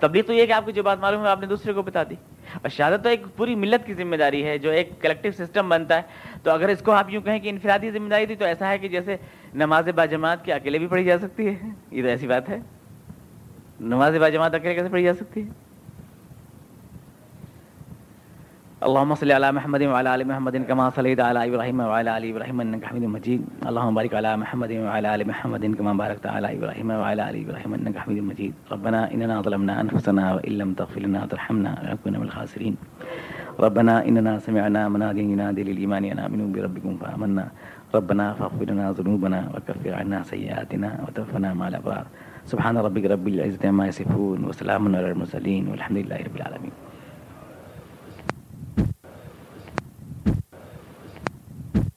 تبلیغ تو یہ کہ آپ کو جو بات معلوم ہے آپ نے دوسرے کو بتا دی۔ اور شہادت تو ایک پوری ملت کی ذمہ داری ہے، جو ایک کلیکٹو سسٹم بنتا ہے۔ تو اگر اس کو آپ یوں کہیں کہ انفرادی ذمہ داری تھی تو ایسا ہے کہ جیسے نماز با جماعت اکیلے بھی پڑھی جا سکتی ہے۔ یہ تو ایسی بات ہے۔ نماز با جماعت اکیلے کیسے پڑھی جا سکتی ہے؟ اللهم صل على محمد وعلى ال محمد كما صليت على ابراهيم وعلى ال ابراهيم انك حميد مجيد. اللهم بارك على محمد وعلى ال محمد كما باركت على ابراهيم وعلى ال ابراهيم انك حميد مجيد. ربنا اننا ظلمنا انفسنا وان لم تغفر لنا وترحمنا لنكون من الخاسرين. ربنا اننا سمعنا مناديا ينادي للايمان ان امنوا بربكم فامنا ربنا فاغفر لنا ذنوبنا وكفر عنا سيئاتنا وتوفنا مع الابرار سبحان ربك رب العزه عما يصفون وسلام على المرسلين والحمد لله رب العالمين.